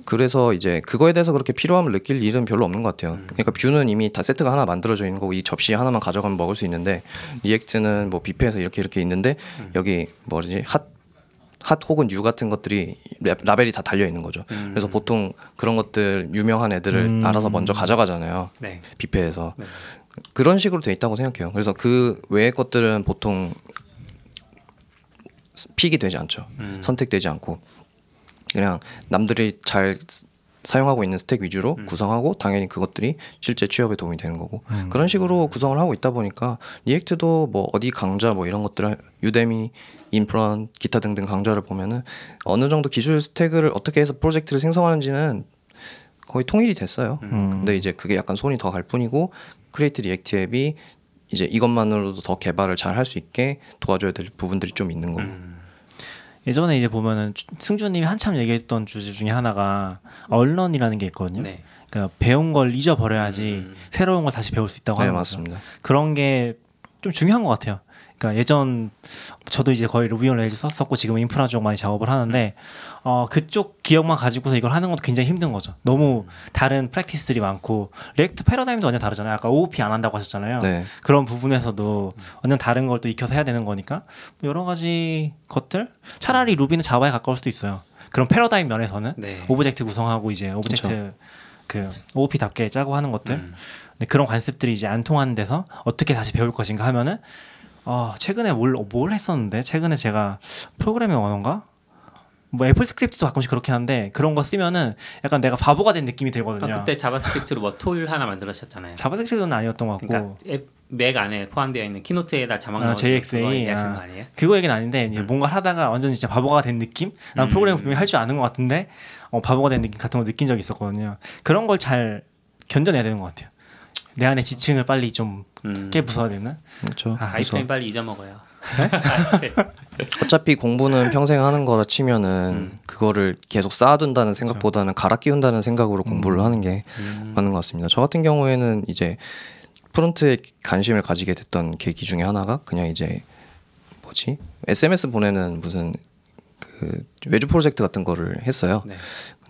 그래서 이제 그거에 대해서 그렇게 필요함을 느낄 일은 별로 없는 것 같아요. 그러니까 Vue는 이미 다 세트가 하나 만들어져 있는 거고 이 접시 하나만 가져가면 먹을 수 있는데 React는 뭐 뷔페에서 이렇게 이렇게 있는데 여기 뭐지? hot hot 혹은 new 같은 것들이 라- 라벨이 다 달려 있는 거죠. 그래서 보통 그런 것들 유명한 애들을 음. 알아서 먼저 가져가잖아요. 네. 뷔페에서 네. 그런 식으로 돼 있다고 생각해요. 그래서 그 외의 것들은 보통 pick이 되지 않죠. 음. 선택되지 않고 그냥 남들이 잘 사용하고 있는 스택 위주로 음. 구성하고 당연히 그것들이 실제 취업에 도움이 되는 거고 그런 식으로 구성을 하고 있다 보니까 React도 뭐 어디 강좌 뭐 이런 것들을 Udemy 인프런 기타 등등 강좌를 보면은 어느 정도 기술 스택을 어떻게 해서 프로젝트를 생성하는지는 거의 통일이 됐어요. 음. 근데 이제 그게 약간 손이 더 갈 뿐이고 Create React App이 이제 이것만으로도 더 개발을 잘 할 수 있게 도와줘야 될 부분들이 좀 있는 거고. 예전에 이제 보면은 주- 승주님이 한참 얘기했던 주제 중에 하나가 unlearn이라는 게 있거든요. 네. 그러니까 배운 걸 잊어버려야지 음. 새로운 걸 다시 배울 수 있다고 네 하는 거죠. 맞습니다. 그런 게 좀 중요한 것 같아요. 그러니까 예전 저도 이제 거의 Ruby on Rails 썼었고 지금 인프라 쪽 많이 작업을 하는데 어 그쪽 기억만 가지고서 이걸 하는 것도 굉장히 힘든 거죠. 너무 다른 practice들이 많고 React 패러다임도 완전 다르잖아요. 아까 OOP 안 한다고 하셨잖아요. 네. 그런 부분에서도 완전 다른 걸 또 익혀서 해야 되는 거니까 뭐 여러 가지 것들 차라리 Ruby는 Java에 가까울 수도 있어요. 그런 패러다임 면에서는 네. object 구성하고 이제 object 그 OOP답게 짜고 하는 것들 음. 그런 관습들이 이제 안 통하는 데서 어떻게 다시 배울 것인가 하면은 어, 최근에 뭘, 뭘 했었는데 최근에 제가 프로그래밍 언어인가 뭐 AppleScript도 가끔씩 그렇게 하는데 그런 거 쓰면은 약간 내가 바보가 된 느낌이 들거든요. 아, 그때 JavaScript로 뭐 tool 하나 만들었었잖아요. JavaScript는 아니었던 것 같고 그러니까 앱, Mac 안에 포함되어 있는 Keynote에다 자막 아, JXA. 아. 거 아니에요? 그거 얘기는 아닌데 이제 뭔가 하다가 완전 진짜 바보가 된 느낌? 난 음. 프로그램 분명히 할 줄 아는 것 같은데 어, 바보가 된 느낌 같은 거 느낀 적이 있었거든요. 그런 걸 잘 견뎌내야 되는 것 같아요. 내 안에 지층을 빨리 좀 음. 깨부숴야 되는. 그렇죠. 아, iframe 빨리 잊어먹어요. 어차피 공부는 평생 하는 거라 치면은 음. 그거를 계속 쌓아둔다는 생각보다는 갈아 끼운다는 생각으로 음. 공부를 하는 게 맞는 것 같습니다. 저 같은 경우에는 이제 프론트에 관심을 가지게 됐던 계기 중에 하나가 그냥 이제 뭐지 SMS 보내는 무슨 그 외주 프로젝트 같은 거를 했어요. 네.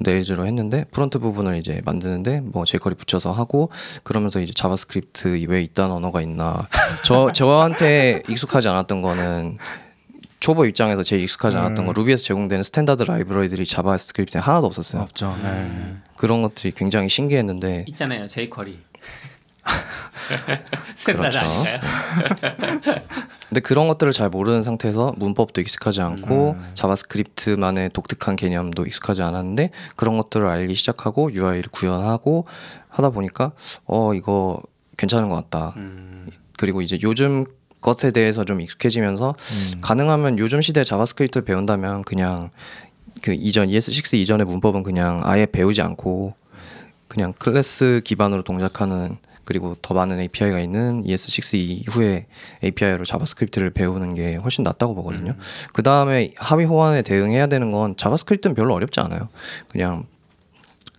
Rails로 했는데 프론트 부분을 이제 만드는데 뭐 jQuery 붙여서 하고 그러면서 이제 자바스크립트 이외에 있다는 언어가 있나 저 저한테 익숙하지 않았던 거는 초보 입장에서 제일 익숙하지 않았던 거 Ruby에서 제공되는 standard library들이 자바스크립트에 하나도 없었어요. 없죠. 네. 그런 것들이 굉장히 신기했는데 있잖아요, jQuery. 그렇죠. 아닌가요? 근데 그런 것들을 잘 모르는 상태에서 문법도 익숙하지 않고 자바스크립트만의 독특한 개념도 익숙하지 않았는데 그런 것들을 알기 시작하고 UI를 구현하고 하다 보니까 어 이거 괜찮은 것 같다. 음, 그리고 이제 요즘 것에 대해서 좀 익숙해지면서 음. 가능하면 요즘 시대 자바스크립트를 배운다면 그냥 그 이전 ES6 이전의 문법은 그냥 아예 배우지 않고 그냥 클래스 기반으로 동작하는 그리고 더 많은 API가 있는 ES6 이후에 API로 자바스크립트를 배우는 게 훨씬 낫다고 보거든요. 그 다음에 하위 호환에 대응해야 되는 건 자바스크립트는 별로 어렵지 않아요. 그냥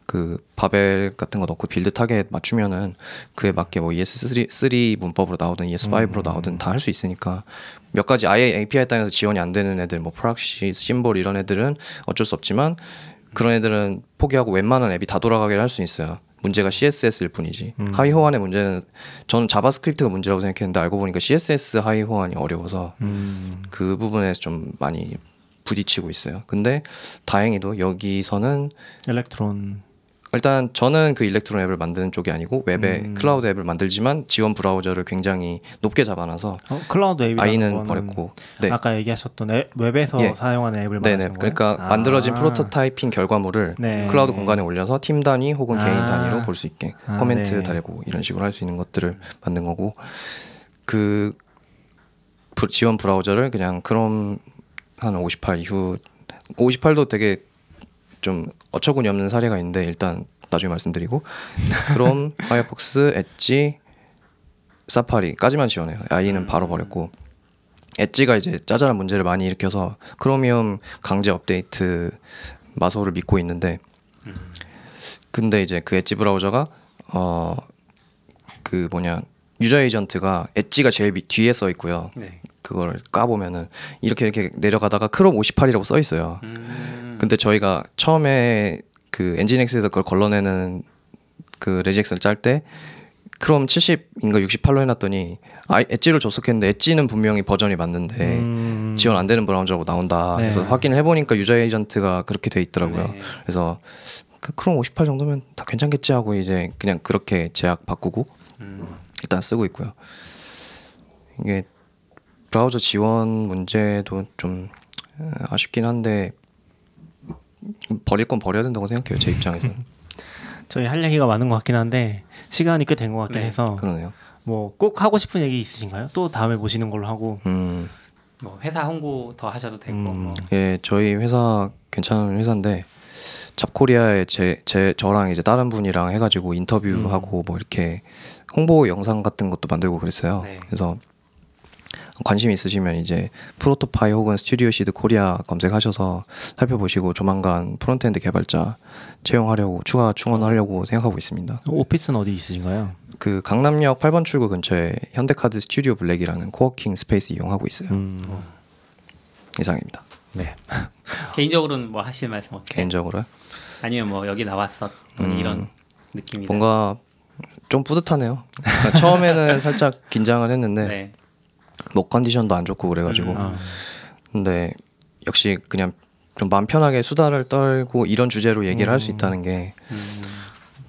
그 바벨 같은 거 넣고 build target 맞추면은 그에 맞게 뭐 ES3 3 문법으로 나오든 ES5로 나오든 다 할 수 있으니까 몇 가지 아예 API 단에서 지원이 안 되는 애들 뭐 Proxy, Symbol 이런 애들은 어쩔 수 없지만 그런 애들은 포기하고 웬만한 앱이 다 돌아가게 할 수 있어요. 문제가 CSS일 뿐이지. 하위 호환의 문제는 저는 자바스크립트가 문제라고 생각했는데 알고 보니까 CSS 하위 호환이 어려워서 음. 그 부분에서 좀 많이 부딪히고 있어요. 근데 다행히도 여기서는 Electron. 일단 저는 그 Electron 앱을 만드는 쪽이 아니고 웹에 음. 클라우드 앱을 만들지만 지원 브라우저를 굉장히 높게 잡아놔서 어, 클라우드 앱이라는 IE는 버렸고 네. 아까 얘기하셨던 앱, 웹에서 예. 사용하는 앱을 네네. 거예요? 그러니까 아. 만들어진 prototyping 결과물을 네. 클라우드 공간에 올려서 팀 단위 혹은 개인 아. 단위로 볼 수 있게 아, 코멘트 네. 달고 이런 식으로 할 수 있는 것들을 만든 거고 그 부- 지원 브라우저를 그냥 크롬 한 58 이후 58도 되게 좀 어처구니 없는 사례가 있는데 일단 나중에 말씀드리고. Chrome, Firefox, Edge, Safari까지만 지원해요. IE는 바로 버렸고. 엣지가 이제 짜잘한 문제를 많이 일으켜서 Chromium 강제 업데이트 마소를 믿고 있는데. 근데 이제 그 엣지 브라우저가 어 그 뭐냐 user agent가 Edge가 제일 밑- 뒤에 써 있고요. 네. 그걸 까보면은 이렇게 이렇게 내려가다가 크롬 58이라고 써 있어요. 음. 근데 저희가 처음에 그 Nginx에서 그걸 걸러내는 그 regex를 짤 때 크롬 70인가 68로 해놨더니 아, Edge를 접속했는데 Edge는 분명히 버전이 맞는데 음. 지원 안 되는 브라우저라고 나온다. 네. 그래서 확인을 해보니까 user agent가 그렇게 돼 있더라고요. 네. 그래서 그 크롬 58 정도면 다 괜찮겠지 하고 이제 그냥 그렇게 제약 바꾸고 음. 일단 쓰고 있고요. 이게 브라우저 지원 문제도 좀 어, 아쉽긴 한데 버릴 건 버려야 된다고 생각해요. 제 입장에서. 저희 할 얘기가 많은 것 같긴 한데 시간이 꽤 된 것 같긴 네. 해서 그러네요. 뭐 꼭 하고 싶은 얘기 있으신가요? 또 다음에 모시는 걸로 하고 음, 뭐 회사 홍보 더 하셔도 되고 음. 뭐. 예, 저희 회사 괜찮은 회사인데 잡코리아에 제, 제 저랑 이제 다른 분이랑 해가지고 인터뷰하고 뭐 이렇게 홍보 영상 같은 것도 만들고 그랬어요. 네. 그래서 관심 있으시면 이제 ProtoPie 혹은 Studio XID Korea 검색하셔서 살펴보시고 조만간 frontend 개발자 채용하려고 추가 충원하려고 생각하고 있습니다. 오피스는 어디 있으신가요? 그 강남역 8번 출구 근처에 현대카드 스튜디오 블랙이라는 coworking space 이용하고 있어요. 음. 이상입니다. 네. 개인적으로는 뭐 하실 말씀 어때요? 개인적으로 아니면 뭐 여기 나왔었더니 음. 이런 느낌이 뭔가 좀 뿌듯하네요. 그러니까 처음에는 살짝 긴장을 했는데 네. 목 컨디션도 안 좋고 그래가지고 음. 아, 근데 역시 그냥 좀 마음 편하게 수다를 떨고 이런 주제로 얘기를 할수 음. 있다는 게 음.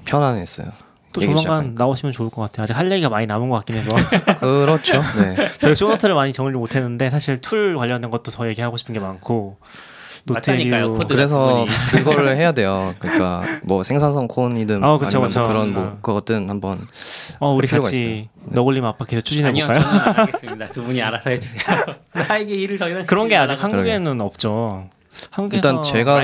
편안했어요. 또 조만간 시작하니까. 나오시면 좋을 것 같아요. 아직 할 얘기가 많이 남은 것 같긴 해서 그렇죠. 네. 저희 쇼노트를 많이 정리를 못했는데 사실 툴 관련된 것도 더 얘기하고 싶은 게 많고 맞다니까요, 코드. 그래서. 그거를 해야 돼요. 그러니까 뭐 생산성 콘이든 아, 그쵸, 아니면 그쵸. 뭐 그런 음. 뭐 그것든 한번 어 우리 같이 너굴림 아빠 계속 추진해 아니요 볼까요? 저는 안 하겠습니다. 두 분이 알아서 해주세요. 나에게 일을 더 이상 그런 게 아직. 한국에는 없죠. 일단 제가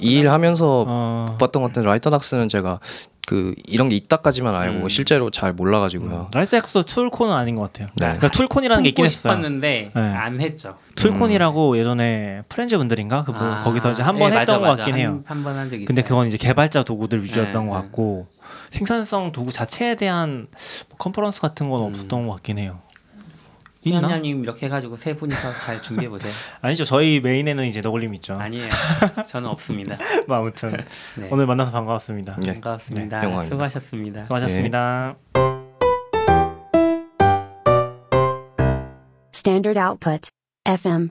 일 하면서 어, 못 봤던 것 같은데 라이터 닥스는 제가 그 이런 게 있다까지만 알고 음. 실제로 잘 몰라가지고요. 라이스엑스도 툴콘은 아닌 것 같아요. 네. 그러니까 툴콘이라는 게 있긴 했어요. 싶었는데 네. 안 했죠. 툴콘이라고 예전에 프렌즈 분들인가 그분 아, 거기서 이제 한번 네, 했던 맞아, 것 맞아. 같긴 한- 해요. 한 번 한 적이 있어요. 근데 그건 이제 개발자 도구들 위주였던 네, 것 네. 같고 생산성 도구 자체에 대한 뭐 컨퍼런스 같은 건 없었던 것 같긴 해요. 이현장님 이렇게 해가지고 세 분이서 잘 준비해 보세요. 아니죠. 저희 메인에는 이제 너굴림 있죠. 아니에요. 저는 없습니다. 뭐 아무튼 네. 오늘 만나서 반가웠습니다. 예. 반갑습니다. 네. 수고하셨습니다. 수고하셨습니다. Standard output. FM.